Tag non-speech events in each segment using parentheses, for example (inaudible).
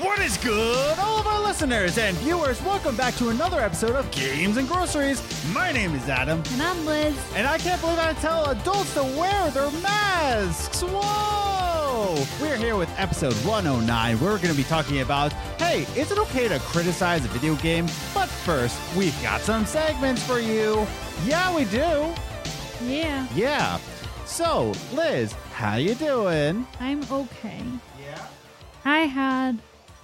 What is good, all of our listeners and viewers? Welcome back to another episode of Games and Groceries. My name is Adam, And I'm Liz. and I can't believe I tell adults to wear their masks. Whoa! We're here with episode 109. We're going to be talking about hey, is it okay to criticize a video game? But first, we've got some segments for you. Yeah, we do. Yeah, Yeah. So, Liz, how you doing? I'm okay. Yeah. I had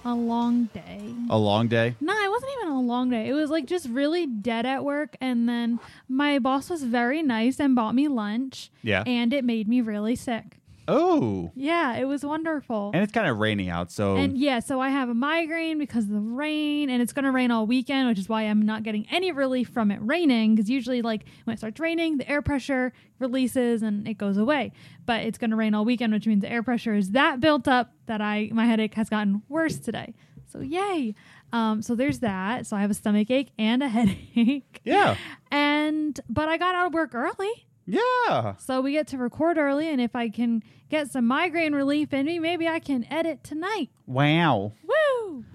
a long day. A long day. No, it wasn't even a long day. It was like just really dead at work. And then my boss was very nice and bought me lunch. Yeah. And it made me really sick. Oh. Yeah, it was wonderful. And it's kind of raining out, so And yeah, so I have a migraine because of the rain, and it's going to rain all weekend, which is why I'm not getting any relief from it raining. Because usually, like when it starts raining, the air pressure releases and it goes away. But it's going to rain all weekend, which means the air pressure is that built up that I my headache has gotten worse today. So yay! Um, so there's that. So I have a stomach ache and a (laughs) headache. yeah. And but I got out of work early. Yeah. So we get to record early, and if I can get some migraine relief in me, maybe I can edit tonight. Wow. Woo!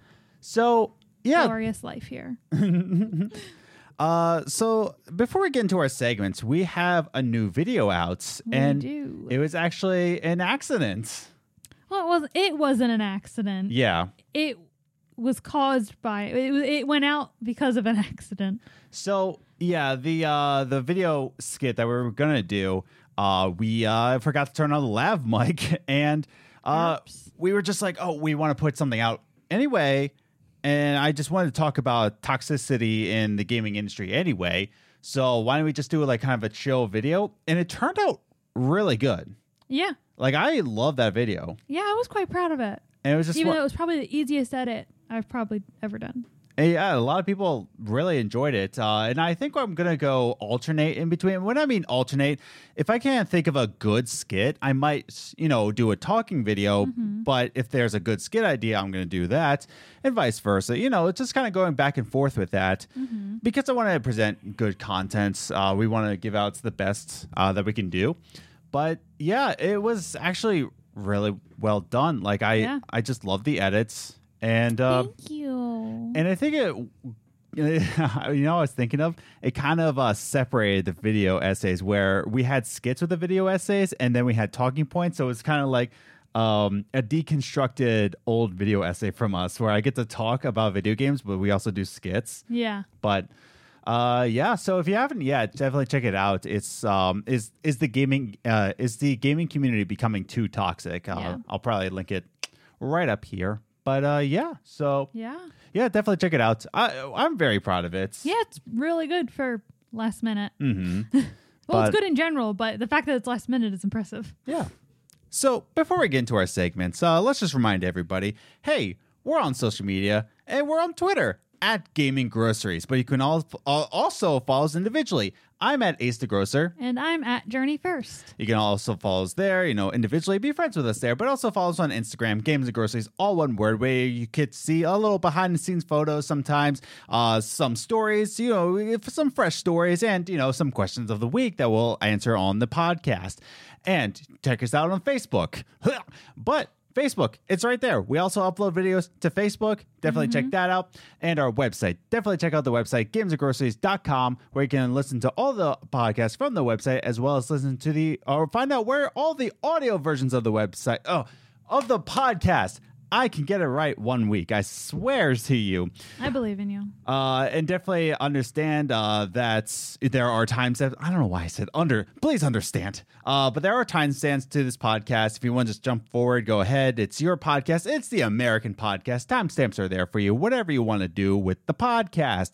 So, yeah. glorious life here. (laughs) Uh so before we get into our segments, we have a new video out We and do. it was actually an accident. Well, it was it wasn't an accident. Yeah. It was caused by it. It went out because of an (laughs) accident. So, yeah, the uh the video skit that we were going to do, uh we uh forgot to turn on the lav (laughs) mic and uh Oops. we were just like, "Oh, we want to put something out anyway." And I just wanted to talk about toxicity in the gaming industry anyway. So, why don't we just do like kind of a chill video? And it turned out really good. Yeah, Like I love that video. yeah, I was quite proud of it. And it was just Even one- though it was probably the easiest edit I've probably ever done. And yeah, a lot of people really enjoyed it. Uh, and I think I'm going to go alternate in between. When I mean alternate, if I can't think of a good skit, I might, you know, do a talking video. But if there's a good skit idea, I'm going to do that and vice versa. You know, it's just kind of going back and forth with that because I want to present good content. Uh, we want to give out the best uh, that we can do. But yeah, it was actually really well done. Like I, Yeah. I just love the edits. And uh, Thank you. and I think it, (laughs) you know, I was thinking of it kind of uh, separated the video essays where we had skits with the video essays and then we had talking points. So it's kind of like um, a deconstructed old video essay from us where I get to talk about video games, but we also do skits. yeah, But uh yeah so if you haven't yet definitely check it out it's um is is the gaming uh is the gaming community becoming too toxic uh, Yeah. i'll probably link it right up here but uh yeah so yeah, yeah, definitely check it out. I, I'm very proud of it. yeah. It's really good for last minute. hmm (laughs) Well, But- it's good in general, but the fact that it's last minute is impressive. Yeah. So before we get into our segments, uh, let's just remind everybody hey, we're on social media and we're on Twitter at Gaming Groceries, but you can all, al- also follow us individually. I'm at Ace the Grocer. And I'm at Journey First. You can also follow us there, you know, individually, be friends with us there, but also follow us on Instagram, Games and Groceries, all one word, where you could see a little behind the scenes photos sometimes, uh, some stories, you know, some fresh stories, and, you know, some questions of the week that we'll answer on the podcast. And check us out on Facebook. (laughs) but Facebook, it's right there. We also upload videos to Facebook. Definitely check mm-hmm. that out. And our website. Definitely check out the website, gamesandgroceries.com, where you can listen to all the podcasts from the website, as well as listen to the, or find out where all the audio versions of the website, oh, of the podcast. I can get it right one week. I swear to you. I believe in you. Uh, and definitely understand uh, that there are times that I don't know why I said under. Please understand. Uh, but there are timestamps to this podcast. If you want to just jump forward, go ahead. It's your podcast. It's the American podcast. Timestamps are there for you. Whatever you want to do with the podcast.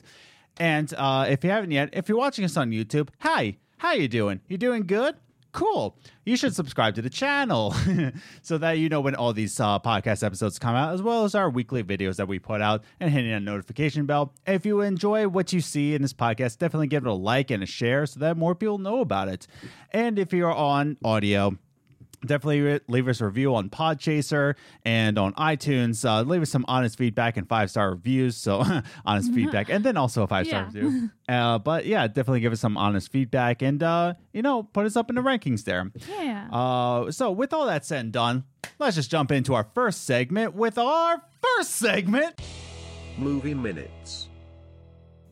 And uh, if you haven't yet, if you're watching us on YouTube, hi, how you doing? You doing good? Cool. You should subscribe to the channel (laughs) so that you know when all these uh, podcast episodes come out, as well as our weekly videos that we put out and hitting a notification bell. If you enjoy what you see in this podcast, definitely give it a like and a share so that more people know about it. And if you're on audio, definitely leave us a review on Podchaser and on iTunes. Uh, leave us some honest feedback and five star reviews. So (laughs) honest feedback, and then also a five star Yeah. review. (laughs) Uh, but yeah, definitely give us some honest feedback, and uh, you know, put us up in the rankings there. Yeah. Uh, so with all that said and done, let's just jump into our first segment with our first segment. Movie Minutes.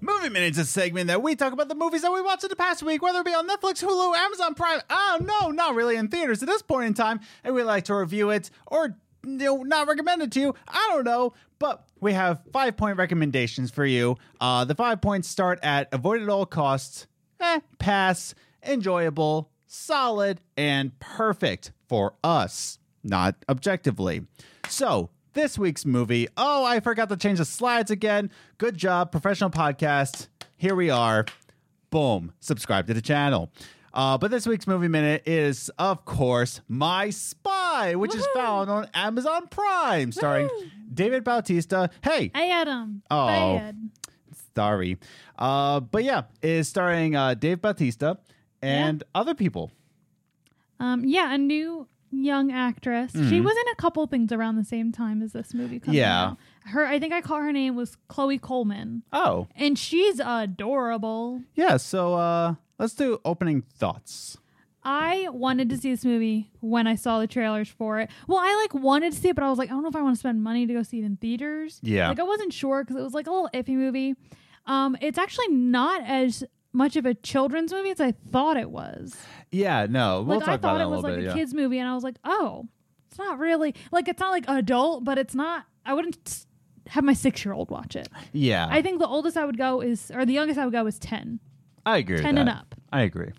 Movie Minutes is a segment that we talk about the movies that we watched in the past week, whether it be on Netflix, Hulu, Amazon Prime. Oh, no, not really in theaters at this point in time. And we like to review it or you know, not recommend it to you. I don't know. But we have five point recommendations for you. Uh, the five points start at avoid at all costs, eh, pass, enjoyable, solid, and perfect for us, not objectively. So, this week's movie. Oh, I forgot to change the slides again. Good job, professional podcast. Here we are. Boom. Subscribe to the channel. Uh, but this week's movie minute is, of course, My Spy, which is found on Amazon Prime, starring Woohoo! David Bautista. Hey, Hey, Adam. Oh. Sorry. Uh, but yeah, is starring uh, Dave Bautista and other people. Um, yeah, a new young actress. She was in a couple things around the same time as this movie. Mm-hmm. Yeah. out. Her, I think I caught her name was Chloe Coleman, Oh, and she's adorable. yeah. So uh, let's do opening thoughts. I wanted to see this movie when I saw the trailers for it. Well, I like wanted to see it, but I was like, I don't know if I want to spend money to go see it in theaters. Yeah. Like I wasn't sure because it was like a little iffy movie. Um, it's actually not as much of a children's movie as I thought it was. Yeah, no, we'll like talk I thought that it was like bit. a yeah. kids movie, and I was like, oh, it's not really like it's not like adult, but it's not. I wouldn't have my six year old watch it. yeah, I think the oldest I would go is, or the youngest I would go is ten. I agree. 10 and up. I agree.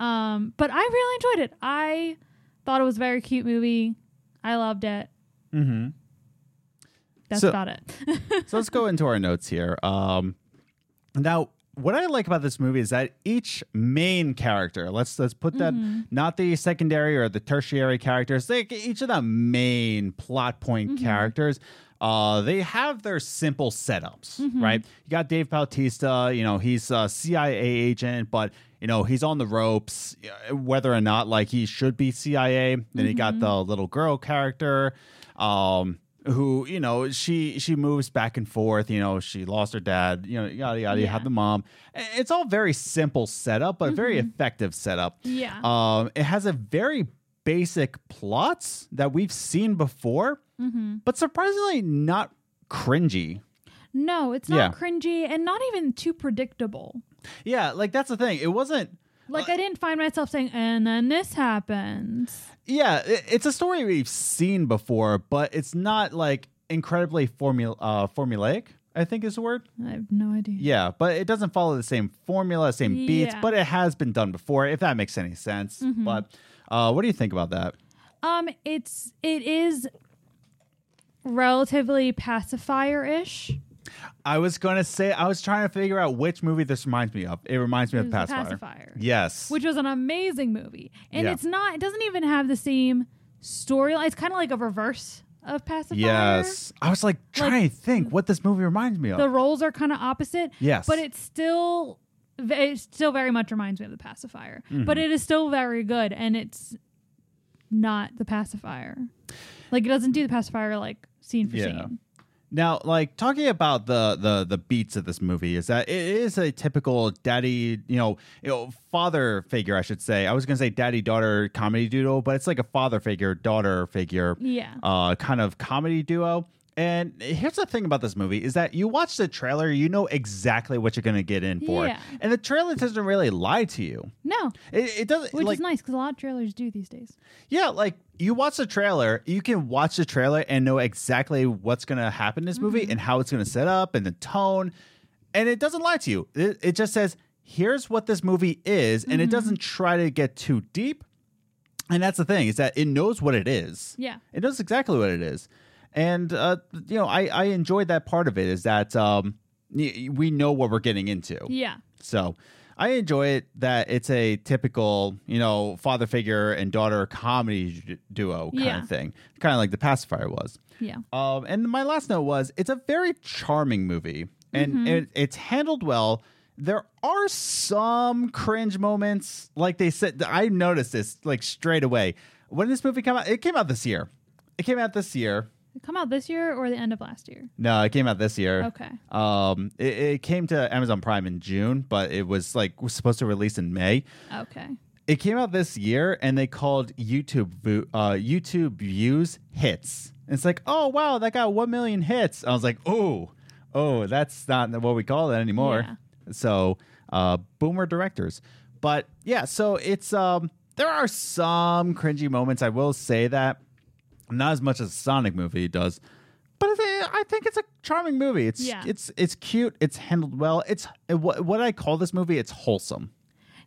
Um, but I really enjoyed it. I thought it was a very cute movie. I loved it. Mm-hmm. That's So- about it. (laughs) so let's go into our notes here. Um, now, what I like about this movie is that each main character, let's let's put that Mm-hmm. not the secondary or the tertiary characters, like each of the main plot point Mm-hmm. characters. Uh, they have their simple setups, Mm-hmm. right? You got Dave Bautista, you know, he's a CIA agent, but you know, he's on the ropes, whether or not like he should be CIA. Then you got Mm-hmm. the little girl character, um, who you know she she moves back and forth. You know, she lost her dad. You know, yada yada. You Yeah. have the mom. It's all very simple setup, but very effective setup. yeah. Um, it has a very basic plots that we've seen before, mm-hmm. but surprisingly not cringy. No, it's not yeah. cringy and not even too predictable. Yeah, like that's the thing. It wasn't. Like I didn't find myself saying, and then this happens. Yeah, i- it's a story we've seen before, but it's not like incredibly formula uh, formulaic. I think is the word. I have no idea. Yeah, but it doesn't follow the same formula, same beats, but it has been done before, if that makes any sense. Mm-hmm. But uh, what do you think about that? Um, it's it is relatively pacifier ish. I was going to say, I was trying to figure out which movie this reminds me of. It reminds me It of Pacifier. Pacifier. Yes. which was an amazing movie. And Yeah. it's not, it doesn't even have the same storyline. It's kind of like a reverse of Pacifier. yes. I was like trying to think what this movie reminds me of. The roles are kind of opposite. Yes. But it's still, it still very much reminds me of the Pacifier. Mm-hmm. But it is still very good. And it's not the Pacifier. Like, it doesn't do the Pacifier like scene for Yeah. scene. Now, like talking about the the the beats of this movie is that it is a typical daddy, you know, you know, father figure, I should say. I was gonna say daddy daughter comedy duo, but it's like a father figure daughter figure, Yeah. uh, kind of comedy duo. And here's the thing about this movie is that you watch the trailer, you know exactly what you're gonna get in for, Yeah. and the trailer doesn't really lie to you. No, It, it doesn't, which like, is nice because a lot of trailers do these days. yeah, like you watch the trailer, you can watch the trailer and know exactly what's going to happen in this movie mm-hmm. and how it's going to set up and the tone. And it doesn't lie to you. It, it just says, here's what this movie is. And it mm-hmm. doesn't try to get too deep. And that's the thing is that it knows what it is. Yeah. It knows exactly what it is. And, uh, you know, I, I enjoyed that part of it is that um, we know what we're getting into. Yeah. So I enjoy it that it's a typical, you know, father figure and daughter comedy duo kind Yeah. of thing, kind of like the pacifier was. Yeah. Um, and my last note was it's a very charming movie and Mm-hmm. it, it's handled well. There are some cringe moments, like they said. I noticed this like straight away when this movie came out. It came out this year. It came out this year. It come out this year or the end of last year? No, it came out this year. Okay. Um, it, it came to Amazon Prime in June, but it was like was supposed to release in May. Okay. it came out this year, and they called YouTube vo- uh, YouTube views hits. And it's like, oh wow, that got one million hits. I was like, oh, oh, that's not what we call that anymore. Yeah. So, uh, boomer directors. But yeah, so it's um, there are some cringy moments. I will say that not as much as a Sonic movie does, but I think, I think it's a charming movie. It's Yeah. it's it's cute. It's handled well. It's what what I call this movie. It's wholesome.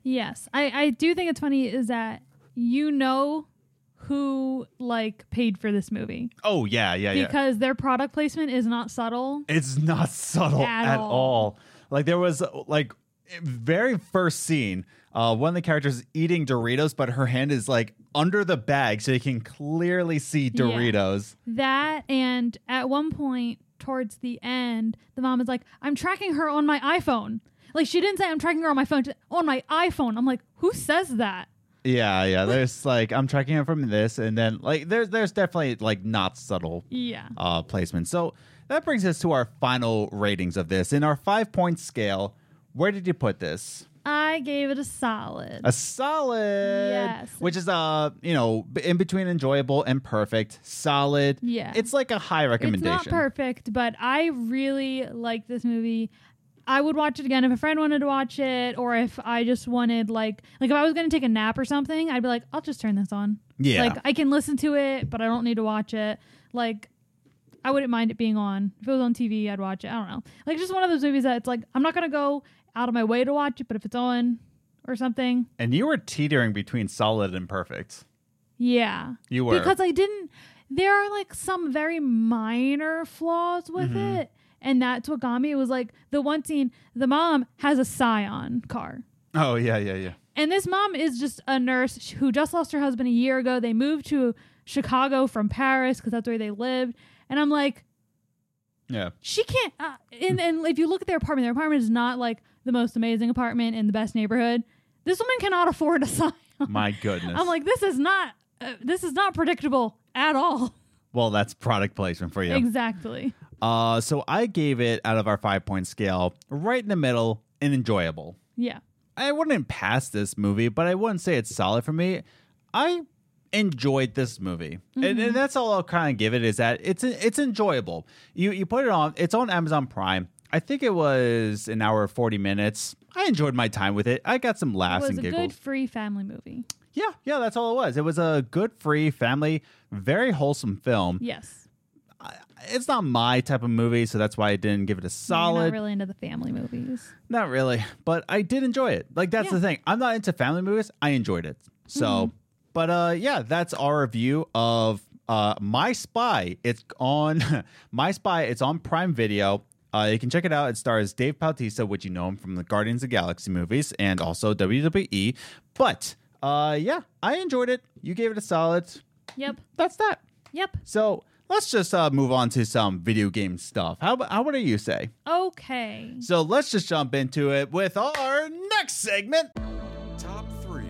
Yes, I I do think it's funny is that you know who like paid for this movie Oh yeah, yeah, yeah. because their product placement is not subtle. It's not (laughs) subtle At at, all. all. Like there was like very first scene, uh, one of the characters is eating Doritos, but her hand is like under the bag, so you can clearly see Yeah. Doritos. That and at one point towards the end, the mom is like, "I'm tracking her on my iPhone." Like she didn't say I'm tracking her on my phone, on my iPhone. I'm like, who says that? Yeah, yeah. There's like I'm tracking it from this, and then like there's there's definitely like not subtle Yeah. uh, placement. So that brings us to our final ratings of this. In our five point scale, where did you put this? I gave it a solid. A solid. Yes. Which is uh, you know, in between enjoyable and perfect. Solid. Yeah. It's like a high it's recommendation. not perfect, but I really like this movie. I would watch it again if a friend wanted to watch it, or if I just wanted like like if I was going to take a nap or something, I'd be like, I'll just turn this on. Yeah. Like I can listen to it, but I don't need to watch it. Like I wouldn't mind it being on. If it was on TV, I'd watch it. I don't know. Like just one of those movies that it's like I'm not gonna go out of my way to watch it, but if it's on or something, and you were teetering between solid and perfect. yeah. You were. Because I didn't there are like some very minor flaws with Mm-hmm. it. And that's what got me. It was like the one scene, the mom has a Scion car. oh yeah, yeah, yeah. And this mom is just a nurse who just lost her husband a year ago. They moved to Chicago from Paris because that's where they lived. And I'm like, Yeah. she can't. Uh, and, and if you look at their apartment, their apartment is not like the most amazing apartment in the best neighborhood. This woman cannot afford a (laughs) Scion. My goodness. I'm like, this is not. Uh, this is not predictable at all. well, that's product placement for you. Exactly. Uh, so I gave it out of our five point scale, right in the middle, and enjoyable. Yeah. I wouldn't pass this movie, but I wouldn't say it's solid for me. I enjoyed this movie, and, and that's all I'll kind of give it is that it's it's enjoyable. You you put it on, it's on Amazon Prime. I think it was an hour forty minutes. I enjoyed my time with it. I got some laughs. It was and a giggles. good free family movie. Yeah, yeah, that's all it was. It was a good, free, family, very wholesome film. Yes. It's not my type of movie, so that's why I didn't give it a You're solid. not really into the family movies. Not really, but I did enjoy it. Like that's Yeah. the thing. I'm not into family movies. I enjoyed it. So, Mm-hmm. but uh yeah, that's our review of uh My Spy. It's on (laughs) My Spy. It's on Prime Video. Uh, you can check it out. It stars Dave Bautista, which you know him from the Guardians of the Galaxy movies and also WWE. But uh yeah, I enjoyed it. You gave it a solid. Yep. That's that. Yep. So let's just uh, move on to some video game stuff. How about how what do you say? Okay. So let's just jump into it with our next segment. Top 3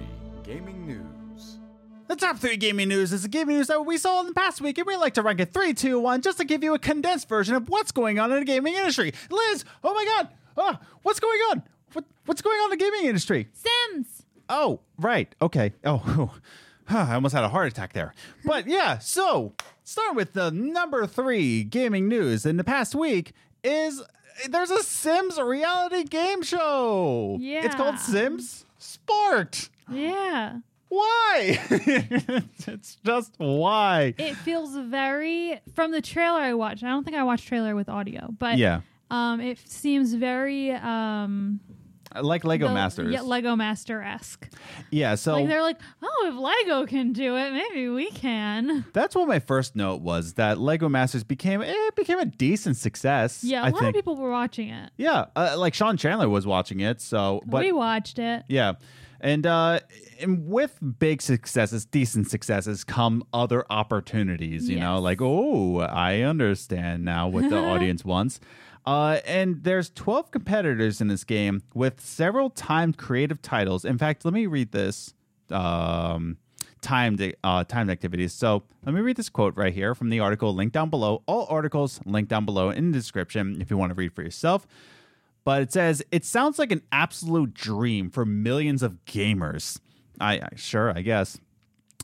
Gaming News. The top three gaming news is the gaming news that we saw in the past week, and we like to rank it three, two, one, just to give you a condensed version of what's going on in the gaming industry. Liz, oh my god, ah, what's going on? What, what's going on in the gaming industry? Sims. Oh, right, okay. Oh, (laughs) I almost had a heart attack there. But yeah, so start with the number three gaming news in the past week is there's a Sims reality game show. Yeah. It's called Sims Sparked. Yeah. Why? (laughs) it's just why. It feels very from the trailer I watched. I don't think I watched trailer with audio, but Yeah, um it seems very um like Lego the- Masters. Yeah, Lego Master esque. yeah, so Like they're like, oh, if Lego can do it, maybe we can. that's what my first note was that Lego Masters became it became a decent success. Yeah, a I lot think. of people were watching it. Yeah, uh, like Sean Chandler was watching it. So, but we watched it. yeah, and uh, and with big successes, decent successes, come other opportunities. You know, like oh, I understand now what the (laughs) audience wants. Uh, and there's 12 competitors in this game with several timed creative titles. In fact, let me read this. Um, timed uh, timed activities. So let me read this quote right here from the article linked down below. All articles linked down below in the description if you want to read for yourself. But it says it sounds like an absolute dream for millions of gamers. I, I sure, I guess.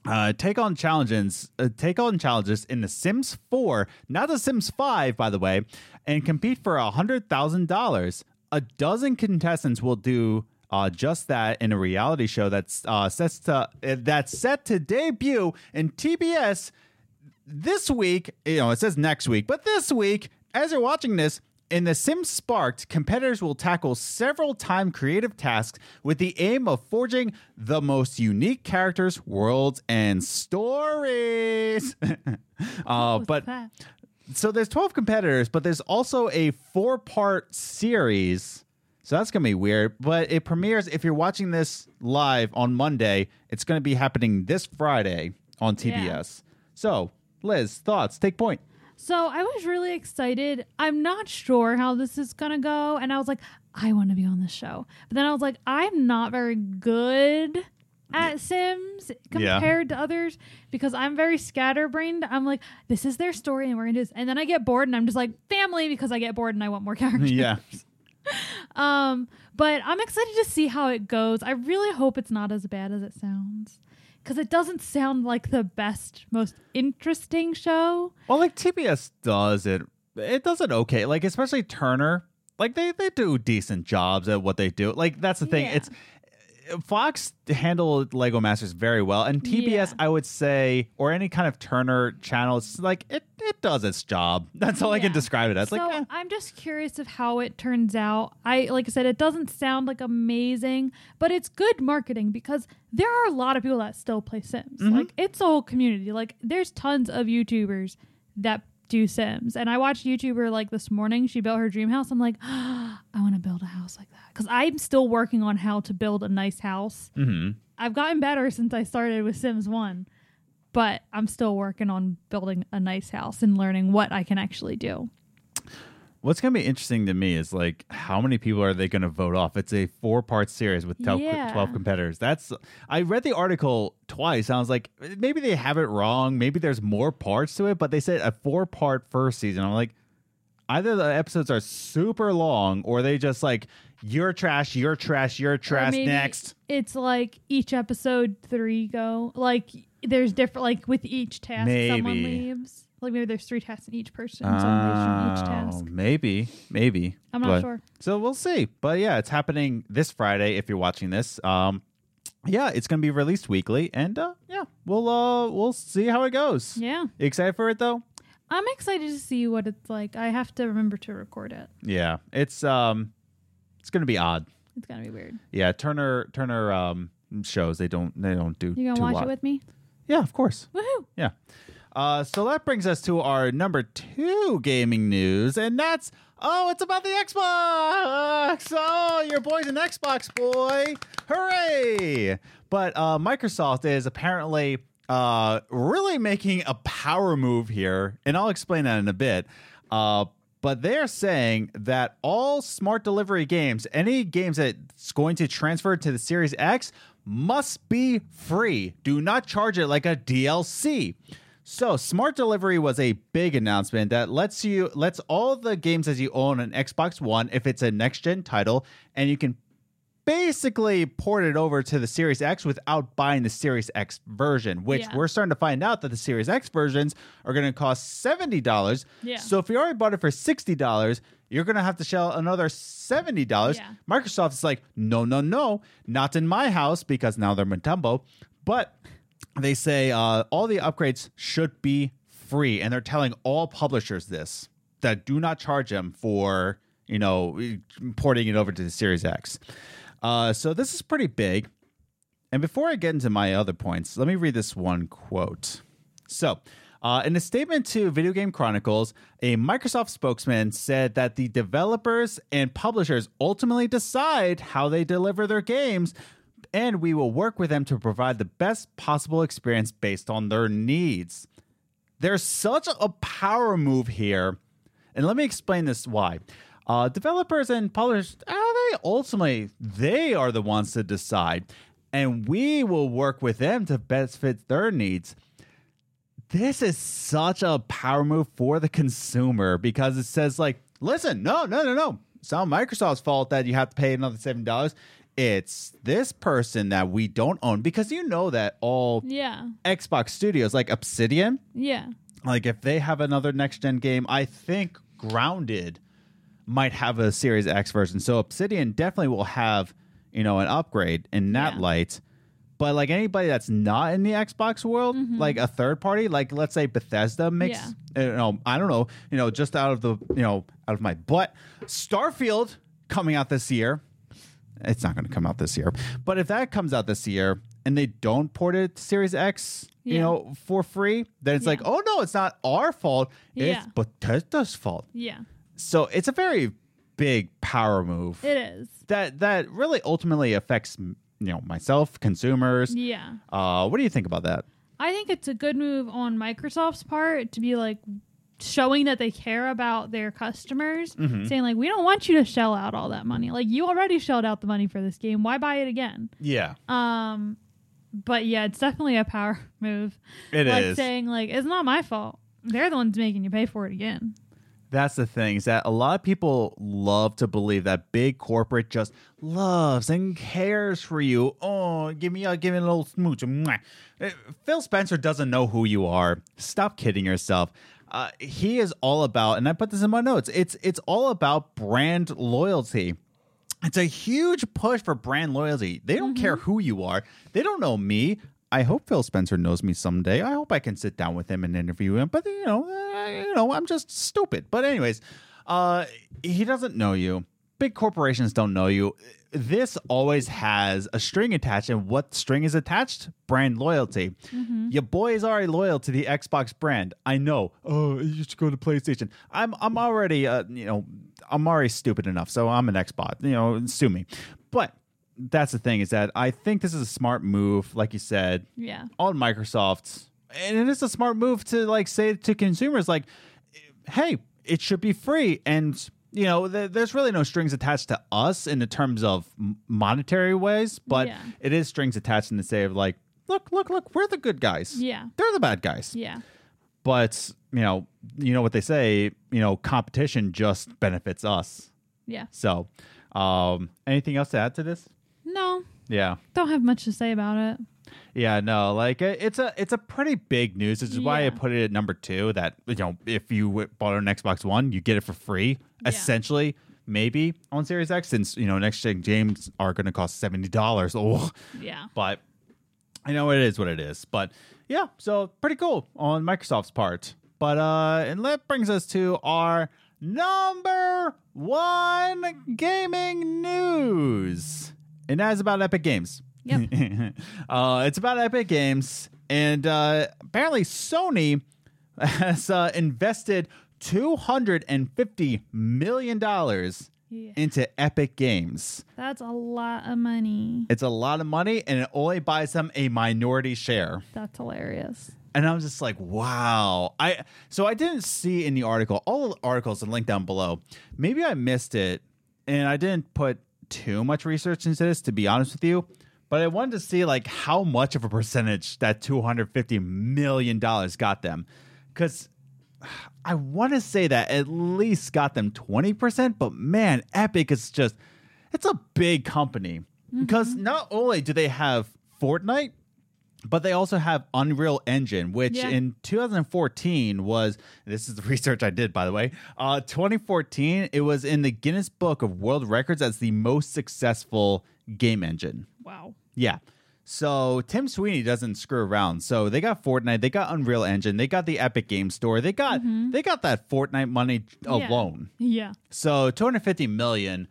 Uh, take on challenges. Uh, take on challenges in The Sims 4, not The Sims 5, by the way, and compete for hundred thousand dollars. A dozen contestants will do uh, just that in a reality show that's uh, to uh, that's set to debut in TBS this week. You know, it says next week, but this week, as you're watching this, in The Sims Sparked, competitors will tackle several time creative tasks with the aim of forging the most unique characters, worlds, and stories. (laughs) uh, but that? so there's 12 competitors, but there's also a four part series. So that's going to be weird. But it premieres, if you're watching this live on Monday, it's going to be happening this Friday on TBS. So, Liz, thoughts? Take point. So I was really excited. I'm not sure how this is gonna go, and I was like, I want to be on the show. But then I was like, I'm not very good at Sims Yeah. compared to others because I'm very scatterbrained. I'm like, this is their story, and we're gonna do this. And then I get bored, and I'm just like, family, because I get bored and I want more (laughs) characters. Yeah. Um, but I'm excited to see how it goes. I really hope it's not as bad as it sounds. Because it doesn't sound like the best, most interesting show. Well, like TBS does it. It does it okay. Like especially Turner. Like they they do decent jobs at what they do. Like that's the thing. Yeah. It's Fox handled Lego Masters very well, and TBS Yeah. I would say, or any kind of Turner channel, it's like it it does its job. (laughs) That's all I can describe it as. so like eh. I'm just curious of how it turns out. I like I said, it doesn't sound like amazing, but it's good marketing because there are a lot of people that still play Sims. Mm-hmm. Like it's a whole community. Like there's tons of YouTubers that do Sims, and I watched YouTuber like this morning. She built her dream house. I'm like, (gasps) I want to build a house like that because I'm still working on how to build a nice house. Mhm. I've gotten better since I started with Sims One. But I'm still working on building a nice house and learning what I can actually do. What's going to be interesting to me is like how many people are they going to vote off? It's a four part series with 12, Yeah. 12 competitors. That's I read the article twice. I was like, maybe they have it wrong. Maybe there's more parts to it, but they said a four part first season. I'm like, either the episodes are super long or they just like you're trash, you're trash, you're trash. Next, It's like each episode three go. Like there's different like with each task someone leaves. Like maybe there's three tasks in each person. Each Oh, task. maybe, maybe. I'm not But- sure. So we'll see. But yeah, it's happening this Friday if you're watching this. Um yeah, it's going to be released weekly and uh yeah, we'll uh we'll see how it goes. Yeah. You excited for it though? I'm excited to see what it's like. I have to remember to record it. Yeah. It's um it's going to be odd. It's gonna be weird. Yeah, Turner Turner um shows they don't they don't do You gonna watch lot. it with me? Yeah, of course. Woohoo! Yeah. Uh, so that brings us to our number two gaming news, and that's oh, it's about the Xbox. Oh, your boy's an Xbox boy. Hooray! But uh, Microsoft is apparently uh, really making a power move here, and I'll explain that in a bit. Uh, but they're saying that all smart delivery games, any games that's going to transfer to the Series X, must be free. Do not charge it like a DLC. So, smart delivery was a big announcement that lets you lets all the games that you own on Xbox One if it's a next gen title, and you can basically ported over to the Series X without buying the Series X version, which Yeah. we're starting to find out that the Series X versions are going to cost $70. Yeah. So if you already bought it for $60, you're going to have to shell another $70. Yeah. Microsoft is like, no, no, no, not in my house because now they're Mutombo. But they say uh, all the upgrades should be free. And they're telling all publishers this that do not charge them for, you know, porting it over to the Series X. Uh, so this is pretty big. And before I get into my other points, let me read this one quote. So, uh, in a statement to Video Game Chronicles, a Microsoft spokesman said that the developers and publishers ultimately decide how they deliver their games, and we will work with them to provide the best possible experience based on their needs. There's such a power move here. And let me explain this why. Uh, developers and publishers, uh, ultimately they are the ones to decide, and we will work with them to best fit their needs. This is such a power move for the consumer because it says like, listen, no, no, no, no. It's not Microsoft's fault that you have to pay another seven dollars. it's this person that we don't own because you know that all Yeah. Xbox studios like Obsidian, Yeah. like if they have another next gen game, I think Grounded might have a Series X version. So Obsidian definitely will have, you know, an upgrade in that Yeah. light. But like anybody that's not in the Xbox world, mm-hmm. like a third party, like let's say Bethesda makes, Yeah. you know, I don't know, you know, just out of the, you know, out of my butt, Starfield coming out this year. It's not going to come out this year, but if that comes out this year and they don't port it to Series X, you know, for free, then it's like, oh no, it's not our fault. Yeah. It's Bethesda's fault. Yeah. So it's a very big power move It is. that that really ultimately affects you know myself, consumers. Yeah. Uh, what do you think about that? I think it's a good move on Microsoft's part to be like showing that they care about their customers, Mm-hmm. saying like we don't want you to shell out all that money. Like you already shelled out the money for this game. Why buy it again? Yeah, Um but yeah, it's definitely a power (laughs) move. it is. like saying like it's not my fault. They're the ones making you pay for it again. That's the thing is that a lot of people love to believe that big corporate just loves and cares for you. Oh, give me a give me a little smooch. Mwah. Uh, Phil Spencer doesn't know who you are. Stop kidding yourself. Uh, he is all about, and I put this in my notes. It's it's all about brand loyalty. It's a huge push for brand loyalty. They don't care who you are. They don't know me. I hope Phil Spencer knows me someday. I hope I can sit down with him and interview him. But you know, uh, you know, I'm just stupid. But anyways, uh, he doesn't know you. Big corporations don't know you. This always has a string attached, and what string is attached? Brand loyalty. Your boy is already loyal to the Xbox brand. I know. Oh, you should go to PlayStation. I'm I'm already uh, you know I'm already stupid enough, so I'm an Xbox. You know, sue me. But that's the thing is that I think this is a smart move, like you said, Yeah. on Microsoft, and it is a smart move to like say to consumers, like, hey, it should be free, and you know, th- there's really no strings attached to us in the terms of monetary ways, but Yeah. it is strings attached in the say of like, look, look, look, we're the good guys. Yeah. They're the bad guys. Yeah. But you know, you know what they say, you know, competition just benefits us. Yeah. So, um, anything else to add to this? No. Yeah. Don't have much to say about it. Yeah, no, like it's a it's a pretty big news. This is why I put it at number two. That you know, if you bought an Xbox One, you get it for free, Yeah. essentially. Maybe on Series X, since you know next gen games are going to cost seventy dollars. (laughs) Oh, Yeah. but I know it is what it is. But yeah, so pretty cool on Microsoft's part. But uh, and that brings us to our number one gaming news, and that is about Epic Games. Yep. (laughs) uh, it's about Epic Games, and uh, apparently Sony (laughs) has uh, invested two hundred and fifty million dollars Yeah. into Epic Games. That's a lot of money. It's a lot of money, and it only buys them a minority share. That's hilarious. And I was just like, wow. I so I didn't see in the article. All the articles are linked down below. Maybe I missed it, and I didn't put too much research into this to be honest with you. But I wanted to see like how much of a percentage that two hundred fifty million dollars got them, because I want to say that at least got them twenty percent. But man, Epic is just it's a big company mm-hmm. because not only do they have Fortnite, but they also have Unreal Engine, which Yeah. in 2014 was this is the (laughs) research I did by the way. Uh 2014 it was in the Guinness Book of World Records as the most successful game engine. Wow. Yeah. So Tim Sweeney doesn't screw around. So they got Fortnite, they got Unreal Engine, they got the Epic Game Store, they got they got that Fortnite money Yeah. alone. Yeah. So 250 million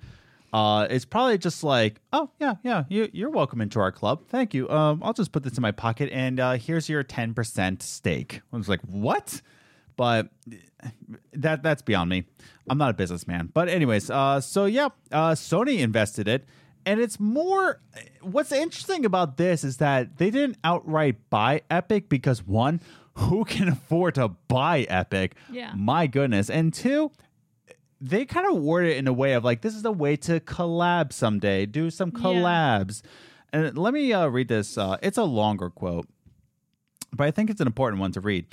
uh is probably just like, oh yeah, yeah, you you're welcome into our club. Thank you. Um I'll just put this in my pocket and uh here's your 10% stake. I was like, "What?" But that that's beyond me. I'm not a businessman. But anyways, uh so yeah, uh Sony invested it and it's more what's interesting about this is that they didn't outright buy Epic because one, who can (laughs) afford to buy Epic? Yeah. My goodness. And two, they kind of word it in a way of like this is a way to collab someday, do some Yeah. collabs. And let me uh, read this. Uh, it's a longer quote, but I think it's an important one to read.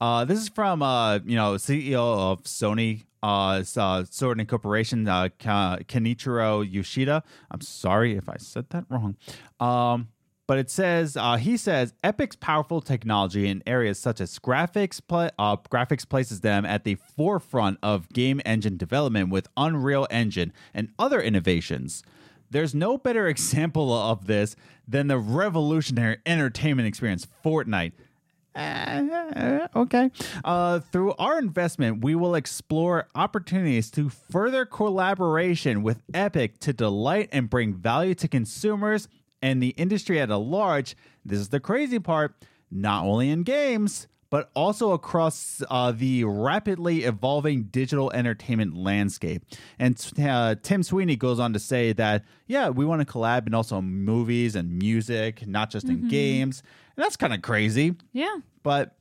Uh, this is from uh, you know CEO of Sony, uh, uh, Sword Incorporation, uh, Kenichiro Yoshida. I'm sorry if I said that wrong. Um, but it says uh, he says Epic's powerful technology in areas such as graphics, pla uh, graphics places them at the forefront of game engine development with Unreal Engine and other innovations. There's no better (laughs) example of this than the revolutionary entertainment experience Fortnite. Uh, okay. Uh, through our investment, we will explore opportunities to further collaboration with Epic to delight and bring value to consumers and the industry at a large. This is the crazy part, not only in games, but also across uh, the rapidly evolving digital entertainment landscape. And uh, Tim Sweeney goes on to say that, yeah, we want to collab in also movies and music, not just in games. And that's kind of crazy. Yeah. But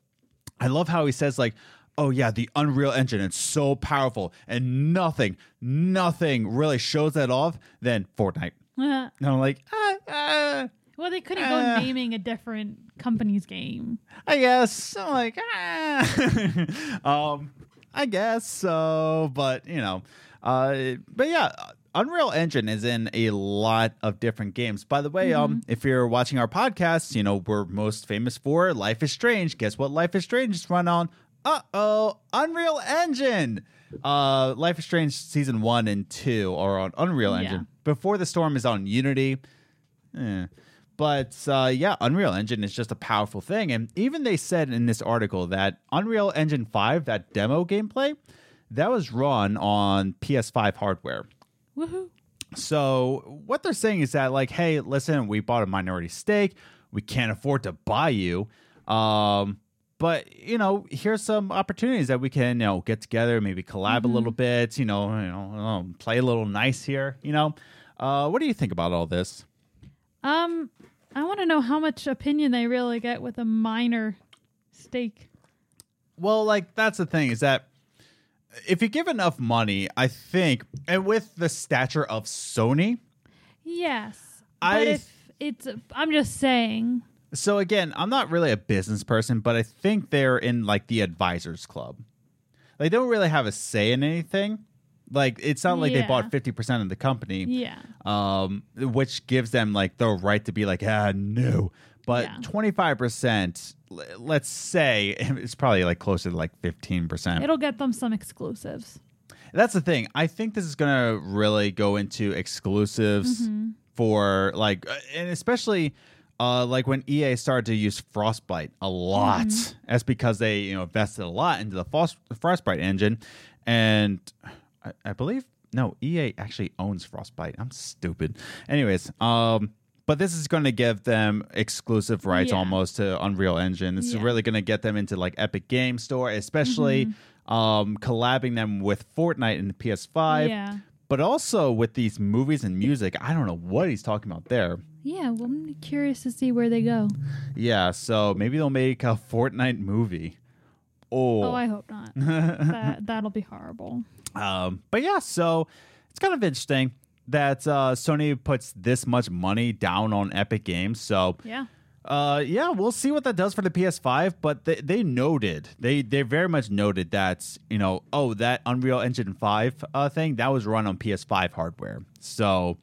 I love how he says, like, oh, yeah, the Unreal Engine, it's so powerful. And nothing, nothing really shows that off than Fortnite. Well, And I'm like, ah, ah, they couldn't Uh. go naming a different company's game. I guess. I'm like, ah. (laughs) um, I guess so, but you know, uh, but yeah, Unreal Engine is in a lot of different games. By the way, um, if you're watching our podcast, you know we're most famous for Life is Strange. Guess what? Life is Strange is run on. Uh oh, Unreal Engine. Uh, Life is Strange season one and two are on Unreal Yeah. Engine. Before the Storm is on Unity. Eh. But uh, yeah, Unreal Engine is just a powerful thing. And even they said in this article that Unreal Engine 5, that demo gameplay, that was run on PS5 hardware. Woohoo. So what they're saying is that, like, hey, listen, we bought a minority stake. We can't afford to buy you. Um, but you know, here's some opportunities that we can, you know, get together, maybe collab a little bit, you know, you know, um, play a little nice here, you know. Uh, what do you think about all this? Um, I want to know how much opinion they really get with a minor stake. Well, like that's the thing is that if you give enough money, I think, and with the stature of Sony, Yes. I- but if it's, I'm just saying. So again, I'm not really a business person, but I think they're in like the advisors club. They don't really have a say in anything. Like it's not like they Yeah. bought 50% of the company. Yeah. um, which gives them like the right to be like, ah, no. But Yeah. twenty five percent, let's say, (laughs) it's probably like closer to like fifteen percent. It'll get them some exclusives. That's the thing. I think this is gonna really go into exclusives for like, uh, and especially. Uh, like when EA started to use Frostbite a lot, that's because they you know invested a lot into the Frost, Frostbite engine, and I, I believe no EA actually owns Frostbite. I'm stupid. Anyways, um, but this is going to give them exclusive rights Yeah. almost to Unreal Engine. It's Yeah. really going to get them into like Epic Game Store, especially um, collabing them with Fortnite and the PS5 Yeah. but also with these movies and music, I don't know what he's talking about there. Yeah. Well, I'm curious to see where they go. Yeah, so maybe they'll make a Fortnite movie. Oh, Oh, I hope not. (laughs) that that'll be horrible. um, but yeah, so it's kind of interesting that uh, Sony puts this much money down on Epic Games. So Yeah. Uh, yeah, we'll see what that does for the PS5. But they, they noted they they very much noted that you know oh that Unreal Engine five uh thing that was run on PS5 hardware. So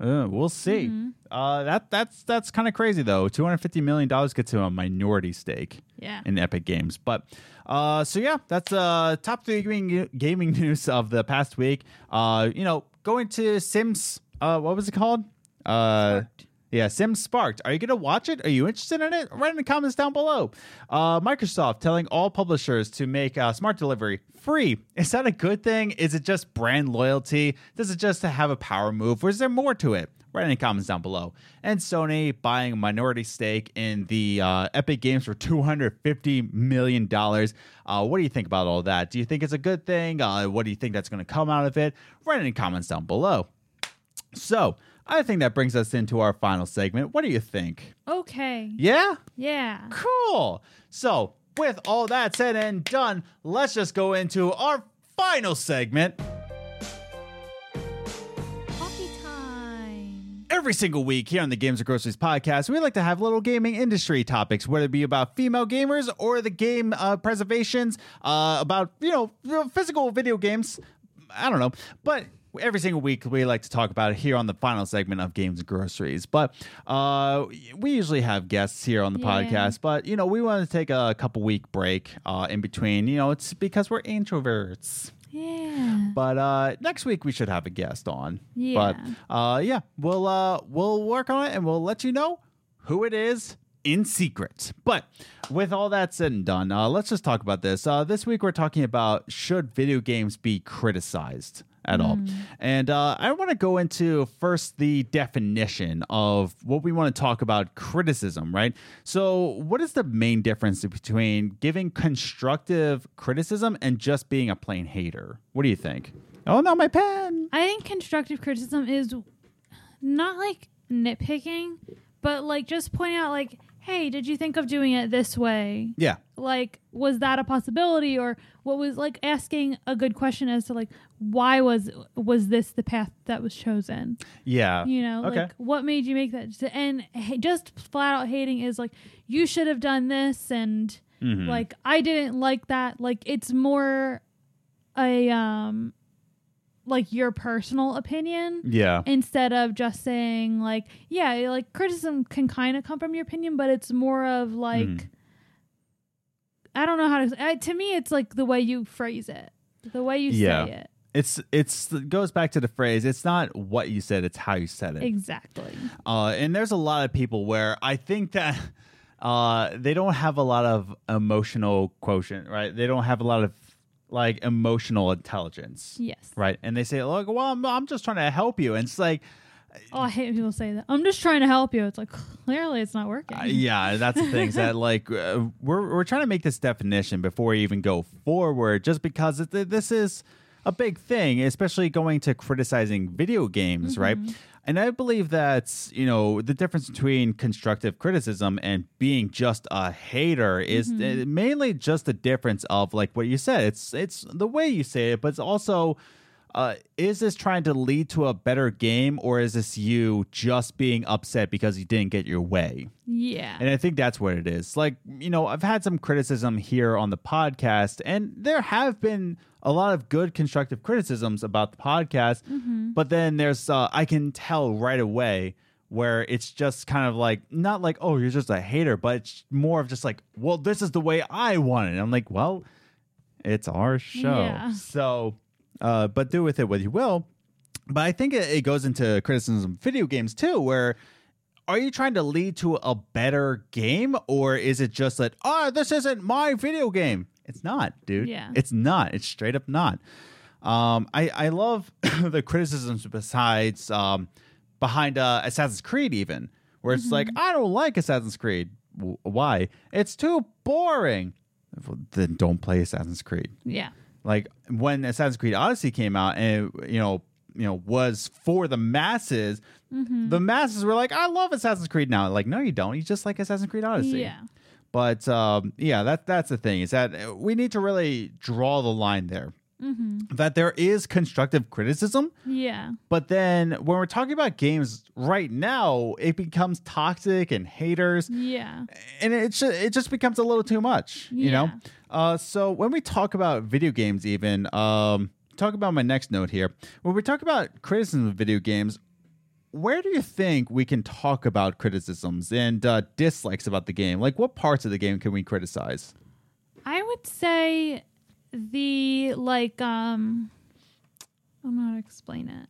uh, we'll see. Uh, that that's that's kind of crazy though. Two hundred fifty million dollars gets to a minority stake Yeah. in Epic Games. But uh, so yeah, that's uh top three gaming, gaming (laughs) news of the past week. Uh, you know, going to Sims. Uh, what was it called? Uh. Yeah, Sims Sparked. Are you going to watch it? Are you interested in it? Write in the comments down below. Uh, Microsoft telling all publishers to make uh, smart delivery free. Is that a good thing? Is it just brand loyalty? Does it just to have a power move? Or is there more to it? Write any comments down below. And Sony buying a minority stake in the uh, Epic Games for $250 million. Uh, what do you think about all that? Do you think it's a good thing? Uh, what do you think that's going to come out of it? Write any comments down below. So, I think that brings us into our final segment. What do you think? Okay. Yeah? Yeah. Cool. So, with all that said and done, let's just go into our final segment. Every single week here on the Games and Groceries podcast, we like to have little gaming industry topics, whether it be about female gamers or the game uh, preservations, uh, about, you know, physical video games. I don't know. But every single week we like to talk about it here on the final segment of games and groceries but uh, we usually have guests here on the Yeah. podcast but you know we want to take a couple week break uh, in between you know it's because we're introverts Yeah. but uh, next week we should have a guest on Yeah. but uh, yeah we'll uh, we'll work on it and we'll let you know who it is in secret. But with all that said and done, uh, let's just talk about this. Uh, this week we're talking about should video games be criticized at all? And uh, I want to go into first the definition of what we want to talk about criticism, right? So, what is the main difference between giving constructive criticism and just being a plain hater? What do you think? Oh, no, my pen. I think constructive criticism is not like nitpicking, but like just pointing out, like, hey, did you think of doing it this way? Yeah. Like, was that a possibility, or what was like asking a good question as to like why was was this the path that was chosen? Yeah. You know, Okay. like what made you make that? And ha- just flat out hating is like you should have done this, and Mhm. like I didn't like that. Like it's more a um like your personal opinion yeah. instead of just saying like yeah like criticism can kind of come from your opinion but it's more of like Mhm. i don't know how to I, to me it's like the way you phrase it the way you Yeah. say it It's it's it goes back to the phrase. It's not what you said; it's how you said it. exactly Uh, and there's a lot of people where I think that (laughs) uh, they don't have a lot of emotional quotient, right? They don't have a lot of like emotional intelligence, yes right? And they say, "Look, well, I'm, I'm just trying to help you," and it's like, oh i hate when people say that i'm just trying to help you it's like clearly it's not working Uh, yeah, that's the thing. is that (laughs) like uh, we're we're trying to make this definition before we even go forward, just because it, this is a big thing, especially going to criticizing video games, right? And I believe that's you know the difference between constructive criticism and being just a hater is uh, mainly just the difference of like what you said. It's it's the way you say it, but it's also uh, is this trying to lead to a better game or is this you just being upset because you didn't get your way? yeah And I think that's what it is. Like, you know, I've had some criticism here on the podcast, and there have been a lot of good constructive criticisms about the podcast. But then there's, uh, I can tell right away where it's just kind of like, not like, oh, you're just a hater, but it's more of just like, well, this is the way I want it. And I'm like, well, it's our show. Yeah. So, uh, but do with it what you will. But I think it, it goes into criticism of video games too, where are you trying to lead to a better game or is it just that oh this isn't my video game? It's not dude. Yeah. it's not. It's straight up not. Um i i love (laughs) the criticisms besides um behind uh assassin's creed even where it's like i don't like assassin's creed. W- why? It's too boring. Well, then don't play assassin's creed. Yeah like when Assassin's Creed Odyssey came out and you know you know was for the masses the masses were like I love Assassin's Creed now. Like no you don't. You just like Assassin's Creed Odyssey. Yeah. But um yeah that that's the thing is that we need to really draw the line there that there is constructive criticism yeah but then when we're talking about games right now it becomes toxic and haters yeah and it just, it just becomes a little too much, you know. Uh, so when we talk about video games, even um, talk about my next note here. When we talk about criticism of video games, where do you think we can talk about criticisms and uh, dislikes about the game? Like, what parts of the game can we criticize? I would say the like um I don't know how to explain it.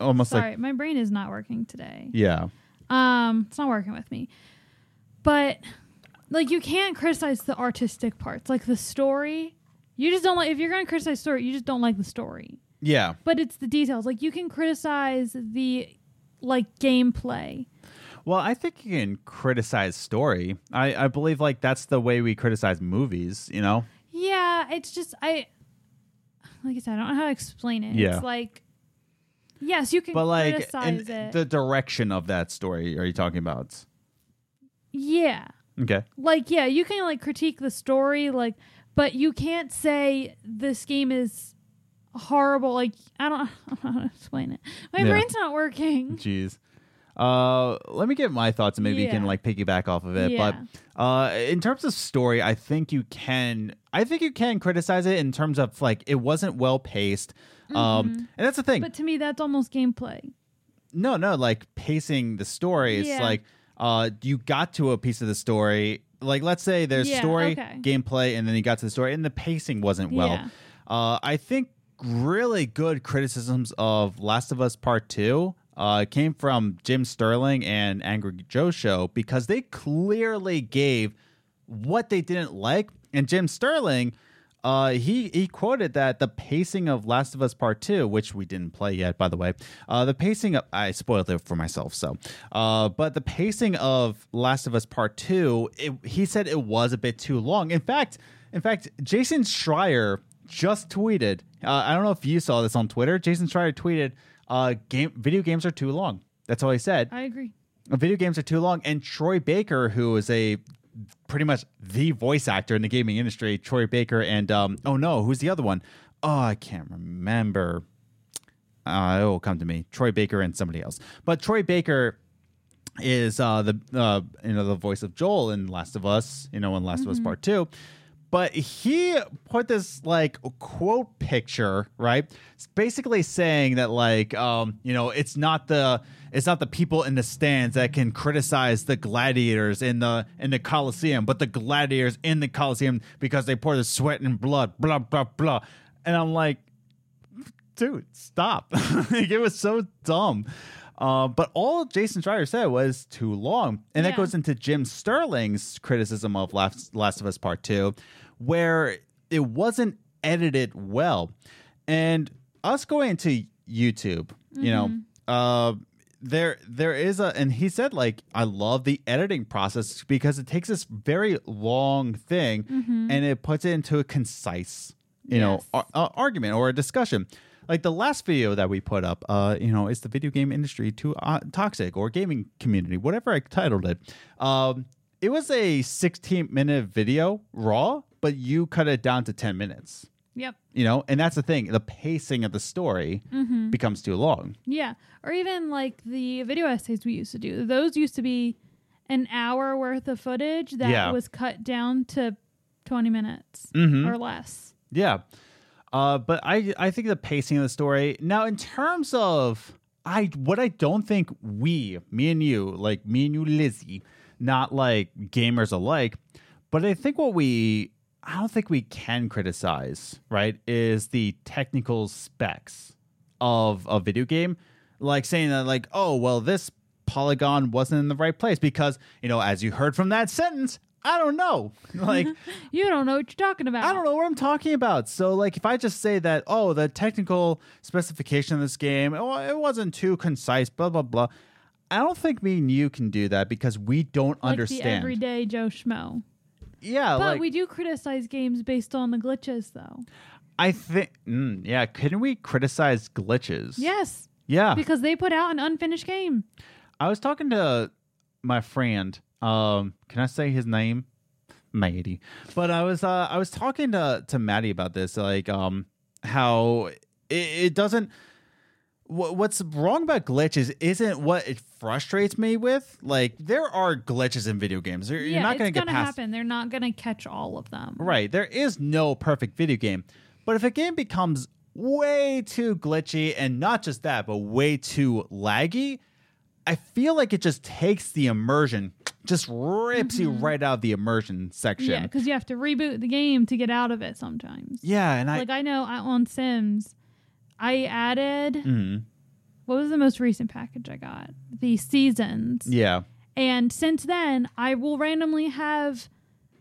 Almost Sorry, like, my brain is not working today. yeah, Um, it's not working with me. But like you can't criticize the artistic parts, like the story. You just don't like if you're gonna criticize story, you just don't like the story. yeah. But it's the details. Like you can criticize the like gameplay. Well, I think you can criticize story. I, I believe like that's the way we criticize movies. You know? Yeah, it's just I like I said, I don't know how to explain it. Yeah. It's like yes, you can But like, criticize it. the direction of that story, are you talking about? yeah. Okay. like yeah you can like critique the story like but you can't say this game is horrible like i don't, (laughs) I don't know how to explain it my Yeah. brain's not working (laughs) Jeez. Uh, let me get my thoughts and maybe you can like piggyback off of it. Yeah. But uh, in terms of story, I think you can. I think you can criticize it in terms of like it wasn't well paced. Um, and that's the thing. Mm-hmm. But to me, that's almost gameplay. no, no, like pacing the story. It's Yeah. like uh, you got to a piece of the story. Like let's say there's Yeah, story, okay. gameplay, and then you got to the story, and the pacing wasn't well. Yeah. Uh, I think really good criticisms of Last of Us Part Two uh, came from Jim Sterling and Angry Joe Show because they clearly gave what they didn't like, and Jim Sterling. Uh, he he quoted that the pacing of Last of Us Part Two, which we didn't play yet, by the way, uh, the pacing of, I spoiled it for myself, so, uh, but the pacing of Last of Us Part Two, it, he said it was a bit too long. In fact, in fact, Jason Schreier just tweeted. Uh, I don't know if you saw this on Twitter. Jason Schreier tweeted, uh, "Game video games are too long." That's all he said. I agree. video games are too long. And Troy Baker, who is a pretty much the voice actor in the gaming industry, Troy Baker, and um, oh no, who's the other one? Oh, I can't remember. Uh, it will come to me. Troy Baker and somebody else, but Troy Baker is uh, the uh, you know the voice of Joel in Last of Us, you know, in Last of Us Part Two. But he put this like quote picture, right? It's basically saying that like um, you know, it's not the it's not the people in the stands that can criticize the gladiators in the in the Coliseum, but the gladiators in the Coliseum because they pour the sweat and blood, blah blah blah. And I'm like, dude, stop. (laughs) like, it was so dumb. Uh, but all Jason Schreier said was too long. And that goes into Jim Sterling's criticism of Last, Last of Us Part 2, where it wasn't edited well. And us going to YouTube, you know, uh, there there is a and he said like I love the editing process because it takes this very long thing and it puts it into a concise you know ar- uh, argument or a discussion. Like the last video that we put up, uh, you know, is the video game industry too uh, toxic or gaming community, whatever I titled it. Um, it was a 16 minute video raw, but you cut it down to 10 minutes. Yep. You know, and that's the thing. The pacing of the story Mm-hmm. becomes too long. Yeah. Or even like the video essays we used to do. Those used to be an hour worth of footage that Yeah. was cut down to 20 minutes Mhm. or less. Yeah. Uh, but I I think the pacing of the story now in terms of I what I don't think we me and you like me and you Lizzie not like gamers alike, but I think what we I don't think we can criticize right is the technical specs of a video game, like saying that like oh well this polygon wasn't in the right place because you know as you heard from that sentence I don't know (laughs) like. (laughs) You don't know what you're talking about. I don't know what I'm talking about. So, like, if I just say that, oh, the technical specification of this game, oh, it wasn't too concise, blah blah blah. I don't think me and you can do that because we don't Like understand. everyday Joe Schmo. Yeah, But like we do criticize games based on the glitches, though. I think, mm, yeah. Couldn't we criticize glitches? Yes, yeah. because they put out an unfinished game. I was talking to my friend. Um, can I say his name? Maddie. But I was uh I was talking to to Maddie about this, like um how it, it doesn't what's wrong about glitches isn't what it frustrates me with. Like there are glitches in video games. You're, yeah, not going to get gonna past happen. They're not gonna catch all of them. Right. There is no perfect video game. But if a game becomes way too glitchy and not just that, but way too laggy, I feel like it just takes the immersion, just rips you right out of the immersion section. Mm-hmm. Yeah, because you have to reboot the game to get out of it sometimes. Yeah, and I like I know I, on Sims, I added Mhm. what was the most recent package I got? The seasons. Yeah. And since then, I will randomly have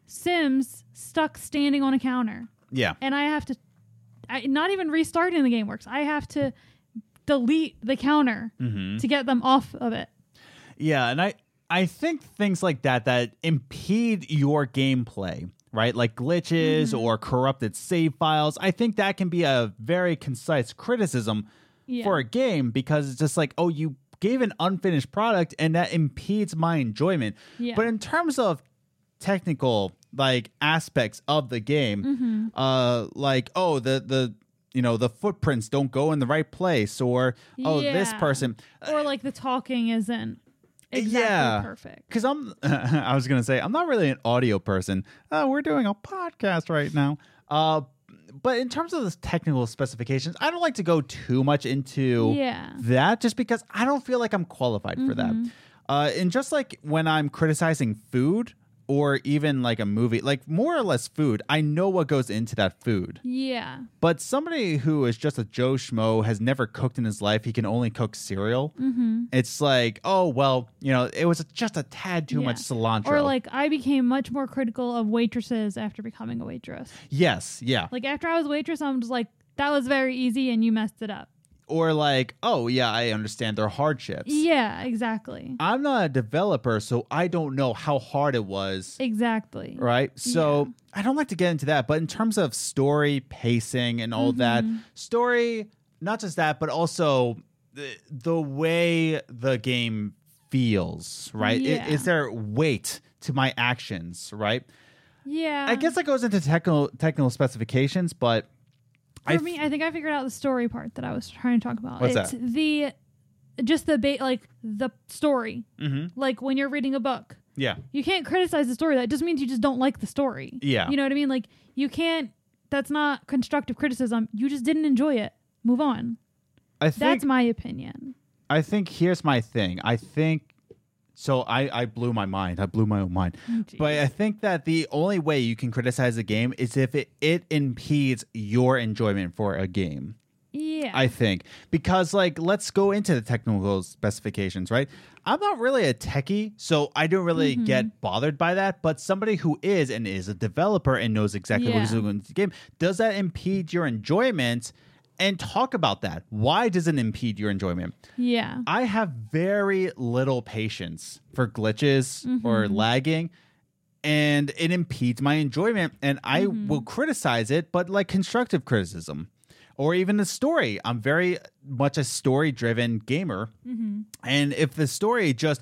Sims stuck standing on a counter, Yeah. and I have to, I, not even restarting the game works. I have to delete the counter Mhm. to get them off of it. Yeah, and I I think things like that that impede your gameplay, right? Like glitches Mm-hmm. or corrupted save files. I think that can be a very concise criticism Yeah. for a game because it's just like, oh, you gave an unfinished product and that impedes my enjoyment. Yeah. But in terms of technical like aspects of the game, Mm-hmm. uh like oh the the you know the footprints don't go in the right place or oh this person or like the talking isn't exactly Yeah. perfect. because i'm (laughs) i was gonna say i'm not really an audio person uh, we're doing a podcast right now uh but in terms of the technical specifications i don't like to go too much into Yeah. that just because i don't feel like i'm qualified for that uh and just like when i'm criticizing food or even like a movie like more or less food i know what goes into that food Yeah. but somebody who is just a Joe Schmo has never cooked in his life, he can only cook cereal. Mm-hmm. It's like, oh, well, you know, it was just a tad too Yeah. much cilantro. Or like I became much more critical of waitresses after becoming a waitress. yes, yeah. Like after I was a waitress, I'm just like, that was very easy and you messed it up. Or like, oh, yeah, I understand their hardships. Yeah, exactly. I'm not a developer, so I don't know how hard it was. Exactly. Right. So I don't like to get into that. But in terms of story, pacing, and all that, Mm-hmm. story, not just that, but also the, the way the game feels, right? Yeah. Is, there weight to my actions, right? Yeah. I guess that goes into technical technical specifications, but For I me, I think I figured out the story part that I was trying to talk about. What's it's that? the just the ba- like the story. Mhm. Like when you're reading a book, yeah, you can't criticize the story. That just means you just don't like the story. Yeah. You know what I mean? Like you can't. That's not constructive criticism. You just didn't enjoy it. Move on. I think That's my opinion. I think here's my thing. I think so. I I blew my mind. I blew my own mind. But I think that the only way you can criticize a game is if it, it impedes your enjoyment for a game. Yeah. I think because like let's go into the technical specifications, right? I'm not really a techie, so I don't really Mm-hmm. get bothered by that. But somebody who is and is a developer and knows exactly what's Yeah. going into the game, does that impede your enjoyment? And talk about that. Why does it impede your enjoyment? yeah. I have very little patience for glitches or Mm-hmm. lagging, and it impedes my enjoyment. And I Mm-hmm. will criticize it, but like constructive criticism or even the story. I'm very much a story driven gamer. Mm-hmm. And if the story just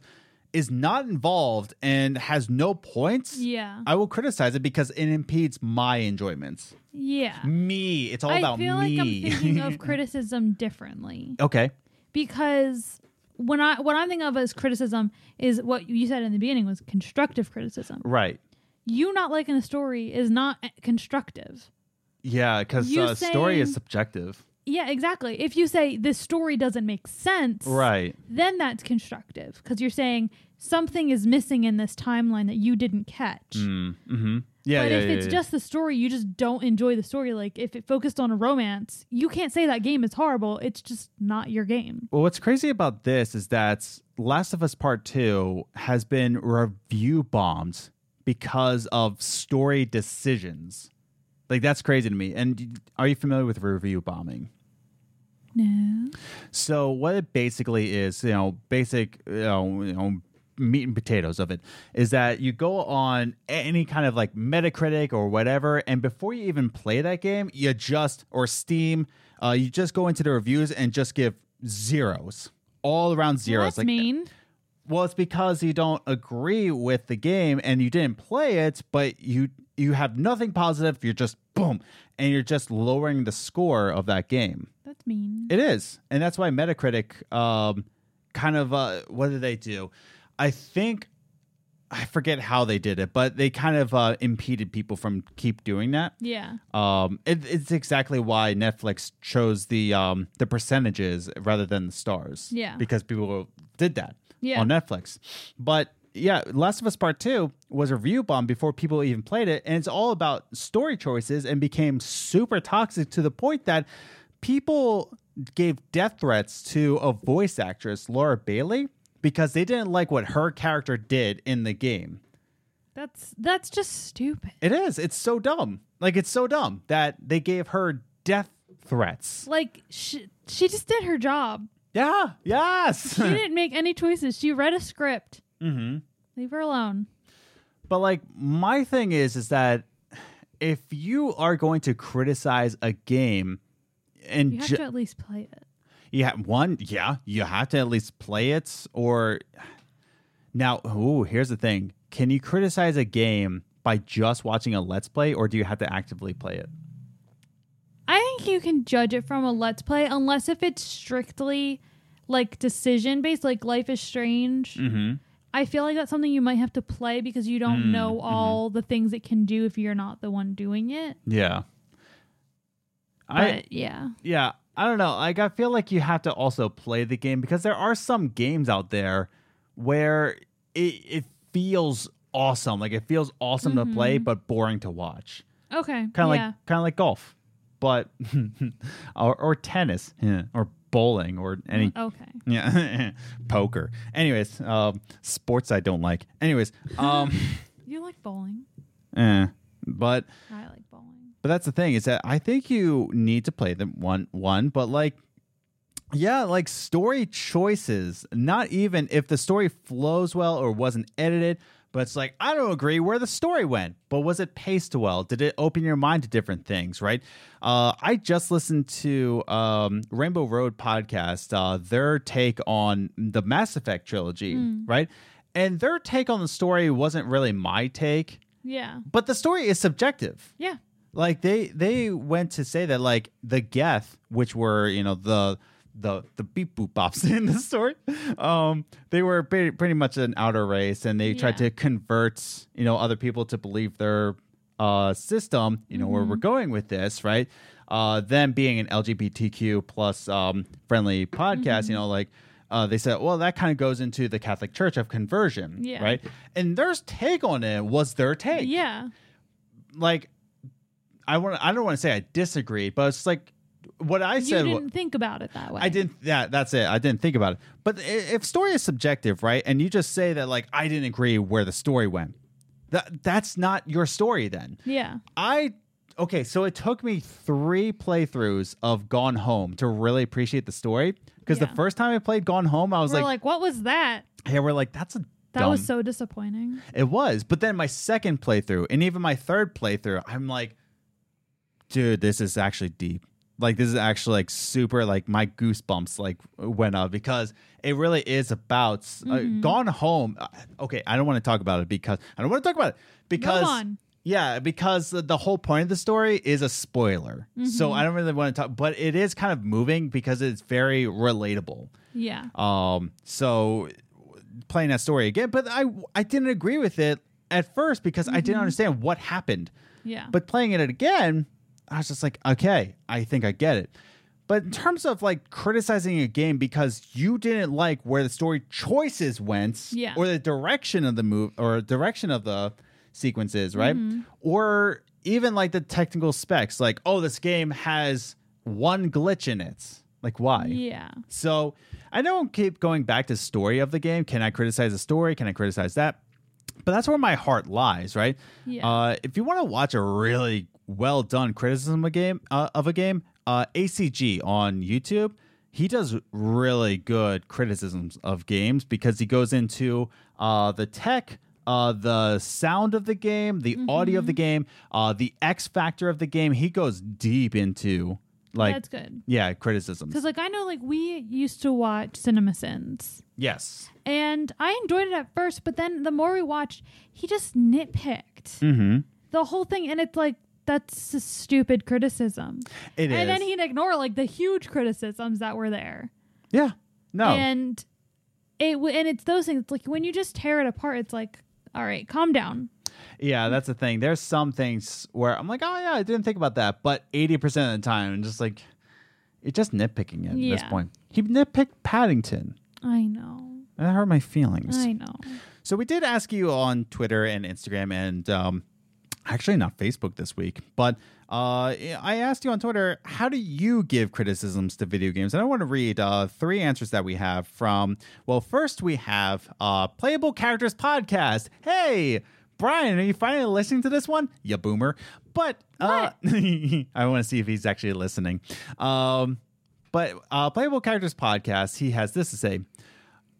is not involved and has no points, Yeah. I will criticize it because it impedes my enjoyments. Yeah. Me. It's all I about me. I feel like I'm thinking of (laughs) criticism differently okay. because when I what I'm thinking of as criticism is what you said in the beginning was constructive criticism. Right. You not liking a story is not constructive. Yeah, because You uh, story is subjective. Yeah, exactly. If you say this story doesn't make sense, Right. then that's constructive because you're saying something is missing in this timeline that you didn't catch. Mm-hmm. Yeah, but yeah, if yeah, it's yeah. just the story, you just don't enjoy the story. Like if it focused on a romance, you can't say that game is horrible. It's just not your game. Well, what's crazy about this is that Last of Us Part 2 has been review bombed because of story decisions. Like, that's crazy to me. And are you familiar with review bombing? No. So, what it basically is, you know, basic, you know, you know, meat and potatoes of it is that you go on any kind of like Metacritic or whatever, and before you even play that game, you just, or Steam, uh, you just go into the reviews and just give zeros. All around zeros. That's mean. Well, it's because you don't agree with the game and you didn't play it, but you you have nothing positive. You're just boom, and you're just lowering the score of that game. That's mean. It is, and that's why Metacritic, um, kind of, uh, what do they do? I think I forget how they did it, but they kind of uh, impeded people from keep doing that. yeah. Um, it, it's exactly why Netflix chose the um, the percentages rather than the stars. Yeah. because people did that Yeah. on Netflix. But yeah, Last of Us Part Two was a review bomb before people even played it, and it's all about story choices and became super toxic to the point that people gave death threats to a voice actress, Laura Bailey, because they didn't like what her character did in the game. That's that's just stupid. It is. It's so dumb. Like it's so dumb that they gave her death threats. Like she, she just did her job. Yeah. Yes. She (laughs) didn't make any choices. She read a script. hmm Leave her alone. But like my thing is is that if you are going to criticize a game and You have ju- to at least play it. Have one, yeah, you have to at least play it or now, ooh, here's the thing. Can you criticize a game by just watching a let's play or do you have to actively play it? I think you can judge it from a let's play unless if it's strictly like decision based, like Life is Strange. Mm-hmm. I feel like that's something you might have to play because you don't Mm, know all the things it can do if you're not the one doing it. Yeah. But I yeah. yeah, I don't know. Like I feel like you have to also play the game because there are some games out there where it it feels awesome. Like it feels awesome to play but boring to watch. Okay. Kind of yeah. like kind of like golf. But (laughs) or, or tennis, yeah, (laughs) or bowling or any okay. (laughs) yeah, poker. Anyways, um sports I don't like. Anyways, um You like bowling. eh, but I like. But that's the thing is that I think you need to play them one one, but like yeah, like story choices, not even if the story flows well or wasn't edited, but it's like I don't agree where the story went, but was it paced well? Did it open your mind to different things, right? Uh, I just listened to um, Rainbow Road podcast, uh, their take on the Mass Effect trilogy, right? And their take on the story wasn't really my take, Yeah. but the story is subjective Yeah. Like they they went to say that like the Geth, which were you know the the the beep boop bops (laughs) in the story, um, they were pretty, pretty much an outer race, and they tried to convert you know other people to believe their uh system. You know where we're going with this, right? Uh, them being an LGBTQ plus um friendly podcast, you know, like. Uh, they said, well, that kind of goes into the Catholic Church of conversion, Yeah. right? And their take on it was their take Yeah. like I want I don't want to say I disagree, but it's like what I said. wa- didn't think about it that way. I didn't. Yeah, that's it. I didn't think about it. But if story is subjective, right, and you just say that like I didn't agree where the story went, that that's not your story. Then Yeah. I okay. So it took me three playthroughs of Gone Home to really appreciate the story because the first time I played Gone Home, I was We're like, like, what was that? Yeah, we're like that's a." That dumb was so disappointing. it was. But then my second playthrough and even my third playthrough, I'm like, dude, this is actually deep. Like this is actually like super like my goosebumps like went up because it really is about uh, gone home. uh, Okay, I don't want to talk about it because I don't want to talk about it because on. yeah, because the, the whole point of the story is a spoiler. So I don't really want to talk, but it is kind of moving because it's very relatable. Yeah. Um, so playing that story again, but I I didn't agree with it at first because I didn't understand what happened. Yeah. But playing it again, I was just like, okay, I think I get it. But in terms of like criticizing a game because you didn't like where the story choices went, Yeah. or the direction of the move or direction of the sequences, right? Or even like the technical specs, like, oh, this game has one glitch in it. Like, why? yeah. So I don't keep going back to story of the game. Can I criticize the story? Can I criticize that? But that's where my heart lies, right? Yeah. Uh, if you want to watch a really well done criticism of a game, uh, of a game, uh, ACG on YouTube, he does really good criticisms of games because he goes into uh, the tech. Uh, the sound of the game, the audio of the game, uh, the X factor of the game. He goes deep into like That's good. yeah criticisms. Because like I know like we used to watch Cinema Sins. Yes. And I enjoyed it at first, but then the more we watched, he just nitpicked Mm-hmm. the whole thing and it's like that's a stupid criticism. It is. and then he'd ignore like the huge criticisms that were there. yeah. No. And it w- and it's those things. It's like when you just tear it apart, it's like, all right, calm down. yeah, that's the thing. There's some things where I'm like, oh yeah, I didn't think about that, but 80 percent of the time, I'm just like, it's just nitpicking it at this point. He nitpicked Paddington, I know. and that hurt my feelings. I know. So we did ask you on Twitter and Instagram, and um, actually not Facebook this week, but uh, I asked you on Twitter, how do you give criticisms to video games? And I want to read uh, three answers that we have from. Well, first we have uh, Playable Characters Podcast. Hey. Brian, are you finally listening to this one? You boomer. But uh, (laughs) I want to see if he's actually listening. Um, but uh, Playable Characters Podcast, he has this to say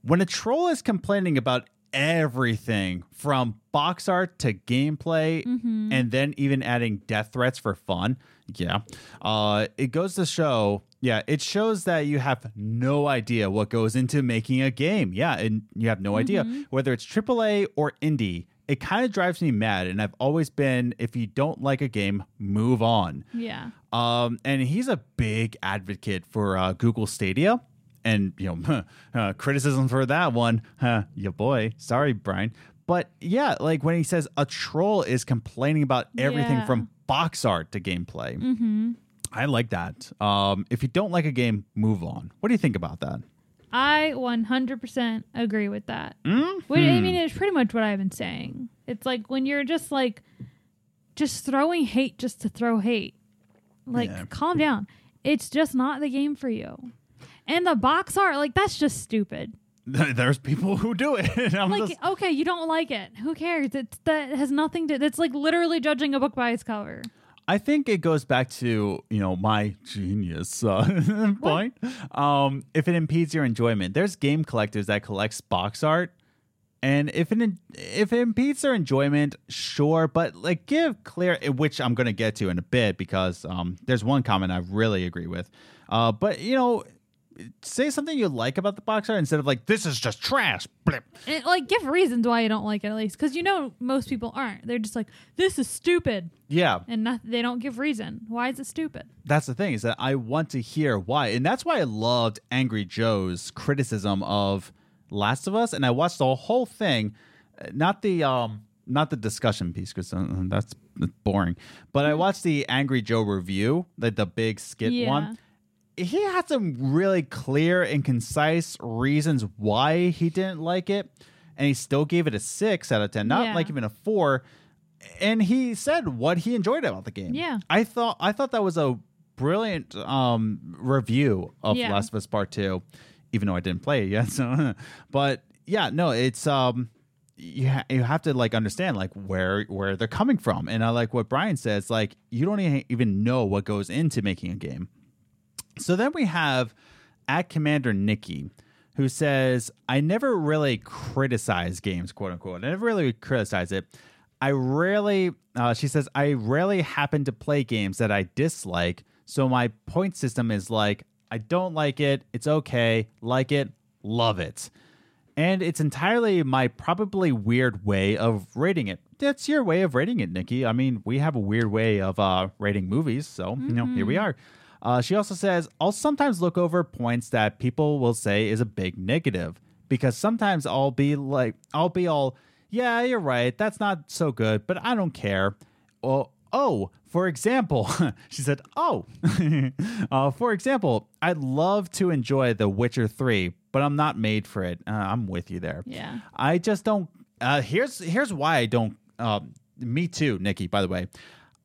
when a troll is complaining about everything from box art to gameplay and then even adding death threats for fun yeah uh it goes to show yeah it shows that you have no idea what goes into making a game yeah and you have no idea whether it's aaa or indie it kind of drives me mad. And I've always been, if you don't like a game, move on. Yeah. Um, and he's a big advocate for uh, Google Stadia. And, you know, (laughs) uh, criticism for that one, huh, your boy. Sorry, Brian. But yeah, like when he says a troll is complaining about everything Yeah. from box art to gameplay. Mm-hmm. I like that. Um, if you don't like a game, move on. What do you think about that? I 100% agree with that. Mm? What, I mean, it's pretty much what I've been saying. It's like when you're just like, just throwing hate just to throw hate. Like, Yeah. calm down. It's just not the game for you. And the box art, like, that's just stupid. There's people who do it. (laughs) I'm Like, just, okay, you don't like it. Who cares? It's that has nothing to. It's like literally judging a book by its cover. I think it goes back to you know my genius uh, (laughs) point. Um, if it impedes your enjoyment, there's game collectors that collects box art, and if it if it impedes their enjoyment, sure, but like give clear, which I'm gonna get to in a bit because um, there's one comment I really agree with. Uh, but you know, say something you like about the box art instead of like this is just trash. Blip. And, like, give reasons why you don't like it at least, because you know most people aren't. They're just like, this is stupid, Yeah, and not, they don't give reason. Why is it stupid? that's the thing is that I want to hear why, and that's why I loved Angry Joe's criticism of Last of Us, and I watched the whole thing, uh, not the um, not the discussion piece because uh, that's that's boring, but I watched the Angry Joe review, like the big skit Yeah. one. He had some really clear and concise reasons why he didn't like it, and he still gave it a six out of ten, not Yeah. like even a four. And he said what he enjoyed about the game. Yeah. I thought I thought that was a brilliant um, review of Yeah. Last of Us Part Two, even though I didn't play it yet. (laughs) So, but yeah, no, it's um, you ha- you have to like understand like where where they're coming from, and I like what Brian says. Like you don't even know what goes into making a game. So then we have at Commander Nikki, who says, I never really criticize games, quote unquote. I never really criticize it. I rarely, uh, she says, I rarely happen to play games that I dislike. So my point system is like, I don't like it. It's okay. Like it. Love it. And it's entirely my probably weird way of rating it. That's your way of rating it, Nikki. I mean, we have a weird way of uh, rating movies, so you know, here we are. Uh, she also says, I'll sometimes look over points that people will say is a big negative because sometimes I'll be like, I'll be all, yeah, you're right, that's not so good, but I don't care. Well, oh, for example, (laughs) she said, oh, (laughs) uh, for example, I'd love to enjoy The Witcher 3, but I'm not made for it. Uh, I'm with you there. Yeah. I just don't. Uh, here's here's why I don't. Um, me too, Nikki. By the way,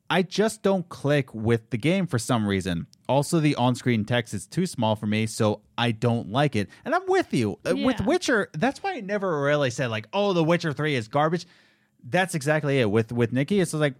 I just don't click with the game for some reason. Also, the on-screen text is too small for me, so I don't like it. And I'm with you Uh, with Witcher. That's why I never really said like, "Oh, The Witcher Three is garbage." That's exactly it. With with Nikki, it's like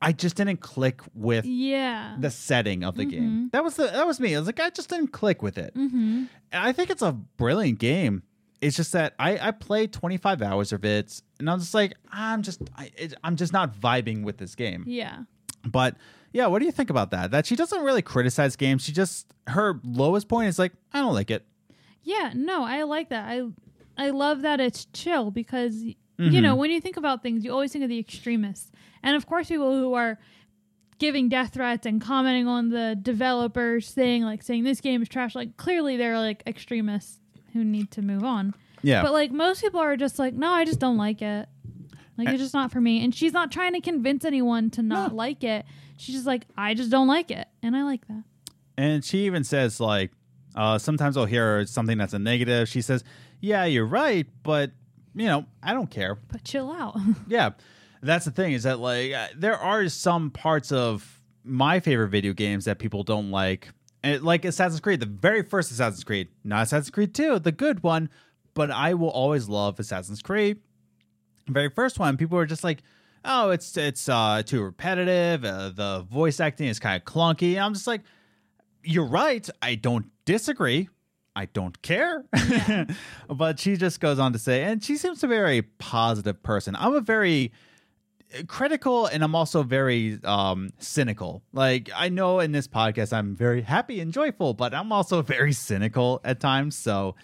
I just didn't click with Yeah. the setting of the game. That was the that was me. I was like, I just didn't click with it. mm-hmm. I think it's a brilliant game. It's just that I I played 25 hours of it, and I'm just like, I'm just I, it, I'm just not vibing with this game. Yeah. But yeah, what do you think about that? That she doesn't really criticize games. She just her lowest point is like, I don't like it. Yeah, no, I like that. I I love that it's chill because Mm-hmm. you know when you think about things, you always think of the extremists, and of course, people who are giving death threats and commenting on the developers, saying like saying this game is trash. Like clearly, they're like extremists who need to move on. Yeah. But like most people are just like, no, I just don't like it. Like it's just not for me. And she's not trying to convince anyone to not No. like it. She's just like, I just don't like it, and I like that. And she even says like, uh, sometimes I'll hear something that's a negative. She says, "Yeah, you're right, but you know, I don't care." But chill out. (laughs) Yeah, that's the thing is that like uh, there are some parts of my favorite video games that people don't like, and like Assassin's Creed, the very first Assassin's Creed, not Assassin's Creed Two, the good one, but I will always love Assassin's Creed. Very first one, people were just like, "Oh, it's it's uh, too repetitive. Uh, the voice acting is kind of clunky." And I'm just like, "You're right. I don't disagree." I don't care. (laughs) but she just goes on to say, and she seems to be a very positive person. I'm a very critical and I'm also very um cynical. Like I know in this podcast I'm very happy and joyful, but I'm also (laughs) very cynical at times. So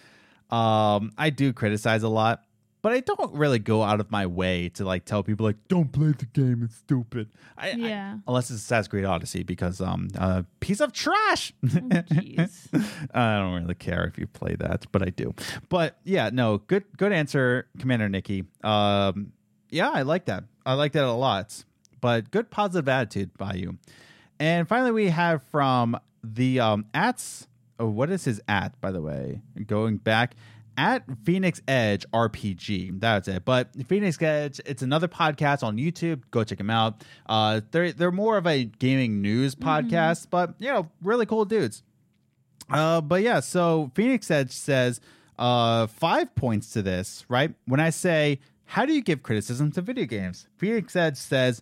um I do criticize a lot. But I don't really go out of my way to like tell people like don't play the game. It's stupid. I, I- Yeah. unless it's Assassin's Creed Odyssey because um a piece of trash. Jeez. (laughs) I don't really care if you play that, but I do. But yeah, no, good good answer, Commander Nikki. Um, yeah, I like that. I like that a lot. But good positive attitude by you. And finally, we have from the um ats. Oh, what is his at by the way? Going back at Phoenix Edge RPG. That's it. But Phoenix Edge, it's another podcast on YouTube. Go check them out. Uh, they're they're more of a gaming news podcast, but you know, really cool dudes. Uh, but yeah, so Phoenix Edge says uh, five points to this, right? When I say, how do you give criticism to video games? Phoenix Edge says,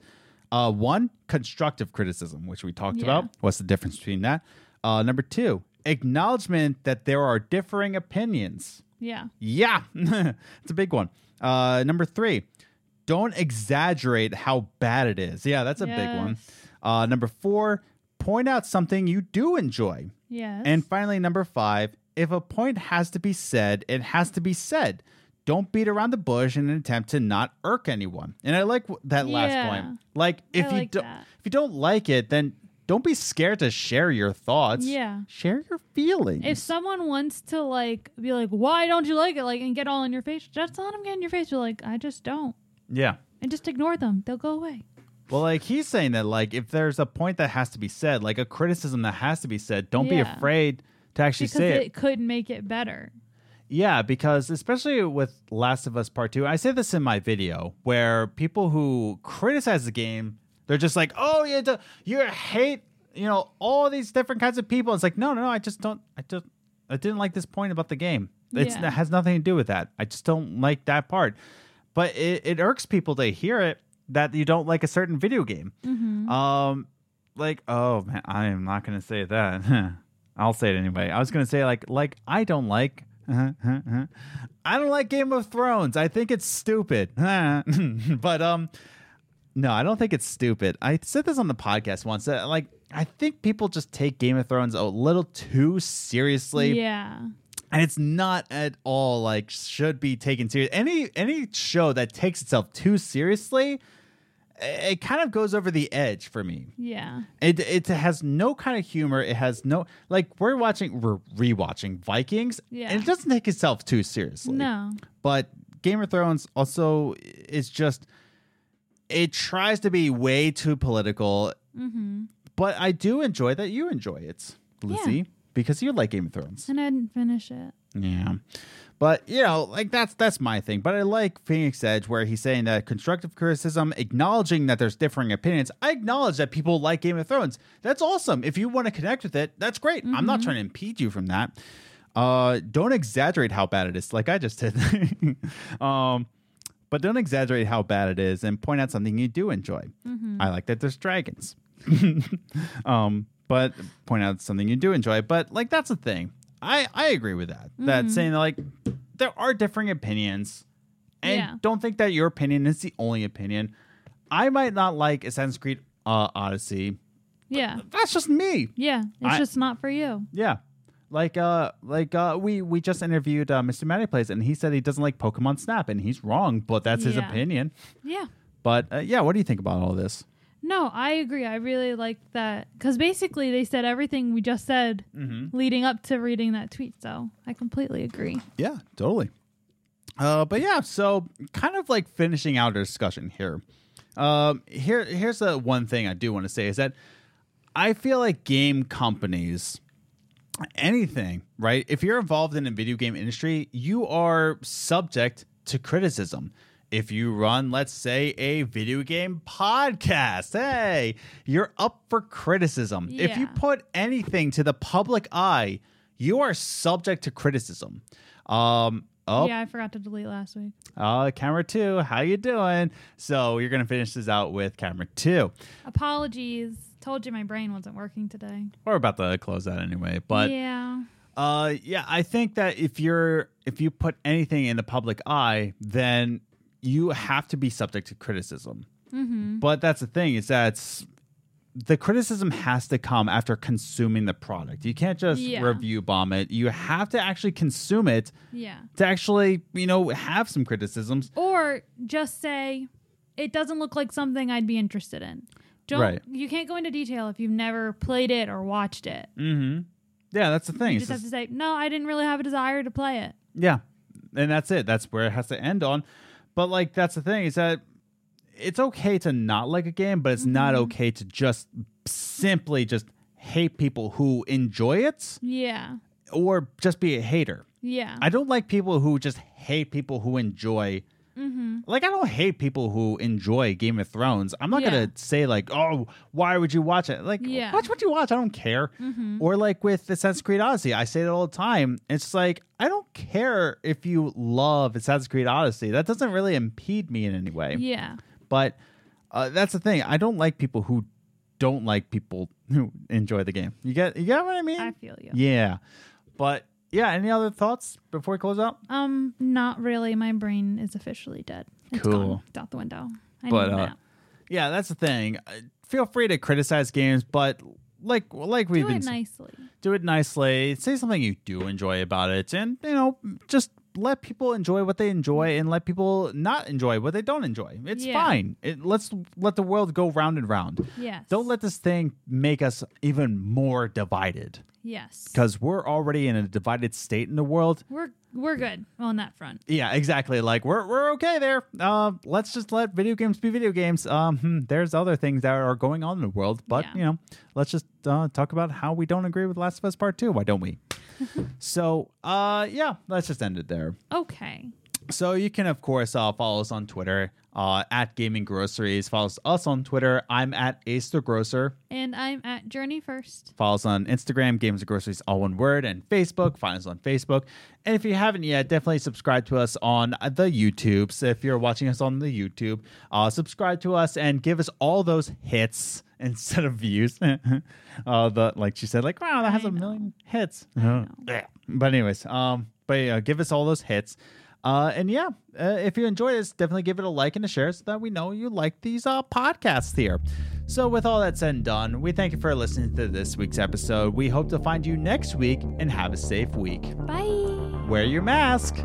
uh, one, constructive criticism, which we talked Yeah. about. What's the difference between that? Uh, number two, acknowledgement that there are differing opinions. Yeah. Yeah, (laughs) it's a big one. Uh, number three, don't exaggerate how bad it is. Yeah, that's a big one. Uh, number four, point out something you do enjoy. Yes. And finally, number five, if a point has to be said, it has to be said. Don't beat around the bush in an attempt to not irk anyone. And I like that last Yeah. point. Like if you like don't that. if you don't like it, then don't be scared to share your thoughts. Yeah. Share your feelings. if someone wants to like be like, why don't you like it? Like and get all in your face, just let them get in your face. Be like, I just don't, yeah. and just ignore them. They'll go away. Well, like he's saying that, like if there's a point that has to be said, like a criticism that has to be said, don't be afraid to actually Because say it, it. could make it better. Yeah, because especially with Last of Us Part Two, I say this in my video where people who criticize the game, they're just like, "Oh, you do, you hate, you know, all these different kinds of people." It's like, no, no, no, I just don't, I just, I didn't like this point about the game. It's, Yeah. It has nothing to do with that. I just don't like that part. But it, it irks people to hear it that you don't like a certain video game. Um, like, oh man, I am not gonna say that. (laughs) I'll say it anyway. I was gonna say like, like I don't like. (laughs) I don't like Game of Thrones. I think it's stupid. (laughs) but um, no, I don't think it's stupid. I said this on the podcast once. That, like, I think people just take Game of Thrones a little too seriously Yeah. and it's not at all like should be taken serious. Any any show that takes itself too seriously, it, kind of goes over the edge for me. Yeah. It it has no kind of humor. It has no like we're watching we're rewatching Vikings, Yeah. and it doesn't take itself too seriously. No. but Game of Thrones also is just it tries to be way too political. Mm-hmm. But I do enjoy that you enjoy it, Lucy, because you like Game of Thrones. And I didn't finish it. Yeah. But you know, like that's that's my thing. But I like Phoenix Edge where he's saying that constructive criticism, acknowledging that there's differing opinions. I acknowledge that people like Game of Thrones. That's awesome. If you want to connect with it, that's great. I'm not trying to impede you from that. Uh don't exaggerate how bad it is, like I just did. (laughs) um but don't exaggerate how bad it is and point out something you do enjoy. I like that there's dragons. (laughs) um, but point out something you do enjoy. But like that's the thing. I I agree with that. That saying that like there are differing opinions, and Yeah. don't think that your opinion is the only opinion. I might not like Assassin's Creed uh, Odyssey. Yeah. That's just me. Yeah. It's I- just not for you. Yeah. Like uh like uh we we just interviewed uh, Mr. Matty Plays and he said he doesn't like Pokemon Snap and he's wrong, but that's his Yeah. opinion. Yeah. But uh, yeah, what do you think about all this? No, I agree. I really like that because basically they said everything we just said Mm-hmm. leading up to reading that tweet. So I completely agree. Yeah, totally. Uh, but yeah, so kind of like finishing out our discussion here. Um, here, here's the one thing I do want to say is that I feel like game companies, anything, right? If you're involved in the video game industry, you are subject to criticism. If you run, let's say, a video game podcast, hey, you're up for criticism. If you put anything to the public eye, you are subject to criticism. Um, oh, Yeah, I forgot to delete last week. uh, camera two, how you doing? So you're gonna finish this out with camera two. Apologies. Told you my brain wasn't working today. We're about to close that anyway, but yeah. Uh, yeah, I think that if you're if you put anything in the public eye, then you have to be subject to criticism. Mm-hmm. But that's the thing is that the criticism has to come after consuming the product. You can't just Yeah. review bomb it. You have to actually consume it Yeah. to actually, you know, have some criticisms. Or just say it doesn't look like something I'd be interested in. Don't Right. you can't go into detail if you've never played it or watched it. Mm-hmm. Yeah, that's the thing. You It's just have just- to say, No, I didn't really have a desire to play it. Yeah. And that's it. That's where it has to end on. But like that's the thing is that it's okay to not like a game, but it's not Mm-hmm. okay to just simply just hate people who enjoy it Yeah. or just be a hater. Yeah. I don't like people who just hate people who enjoy mm-hmm. like I don't hate people who enjoy Game of Thrones. I'm not Yeah. gonna say like, oh, why would you watch it? Like, Yeah. watch what you watch. I don't care. Mm-hmm. Or like with Assassin's Creed Odyssey, I say it all the time. It's like I don't care if you love Assassin's Creed Odyssey. That doesn't really impede me in any way. Yeah. But uh, that's the thing. I don't like people who don't like people who enjoy the game. You get you get what I mean? I feel you. yeah. But yeah. Any other thoughts before we close out? Um, not really. My brain is officially dead. It's Cool. gone. It's out the window. I But, need uh. Yeah, that's the thing. Uh, Feel free to criticize games, but like like we've Do been it nicely. do it nicely. Say something you do enjoy about it, and you know, just let people enjoy what they enjoy, and let people not enjoy what they don't enjoy. It's Yeah. fine. It, let's let the world go round and round. Yes. Don't let this thing make us even more divided, Yes. because we're already in a divided state in the world. We're we're good on that front. Yeah, exactly. Like we're we're okay there. Uh, let's just let video games be video games. Um, hmm, there's other things that are going on in the world, but Yeah. you know, let's just uh, talk about how we don't agree with Last of Us Part Two. Why don't we? (laughs) so, uh, yeah, let's just end it there. Okay. So you can of course uh, follow us on Twitter uh, at Gaming Groceries. Follow us on Twitter. I'm at Ace the Grocer. And I'm at Journey First. Follow us on Instagram, Games and Groceries, all one word, and Facebook. Find us on Facebook. And if you haven't yet, definitely subscribe to us on the YouTubes. If you're watching us on the YouTube, uh, subscribe to us and give us all those hits (laughs) instead of views. (laughs) uh, the like she said, like wow, that has I a know. million hits. But anyways, um, but yeah, give us all those hits. Uh, and yeah, uh, if you enjoy this, definitely give it a like and a share so that we know you like these uh, podcasts here. So, with all that said and done, we thank you for listening to this week's episode. We hope to find you next week and have a safe week. Bye. Wear your mask.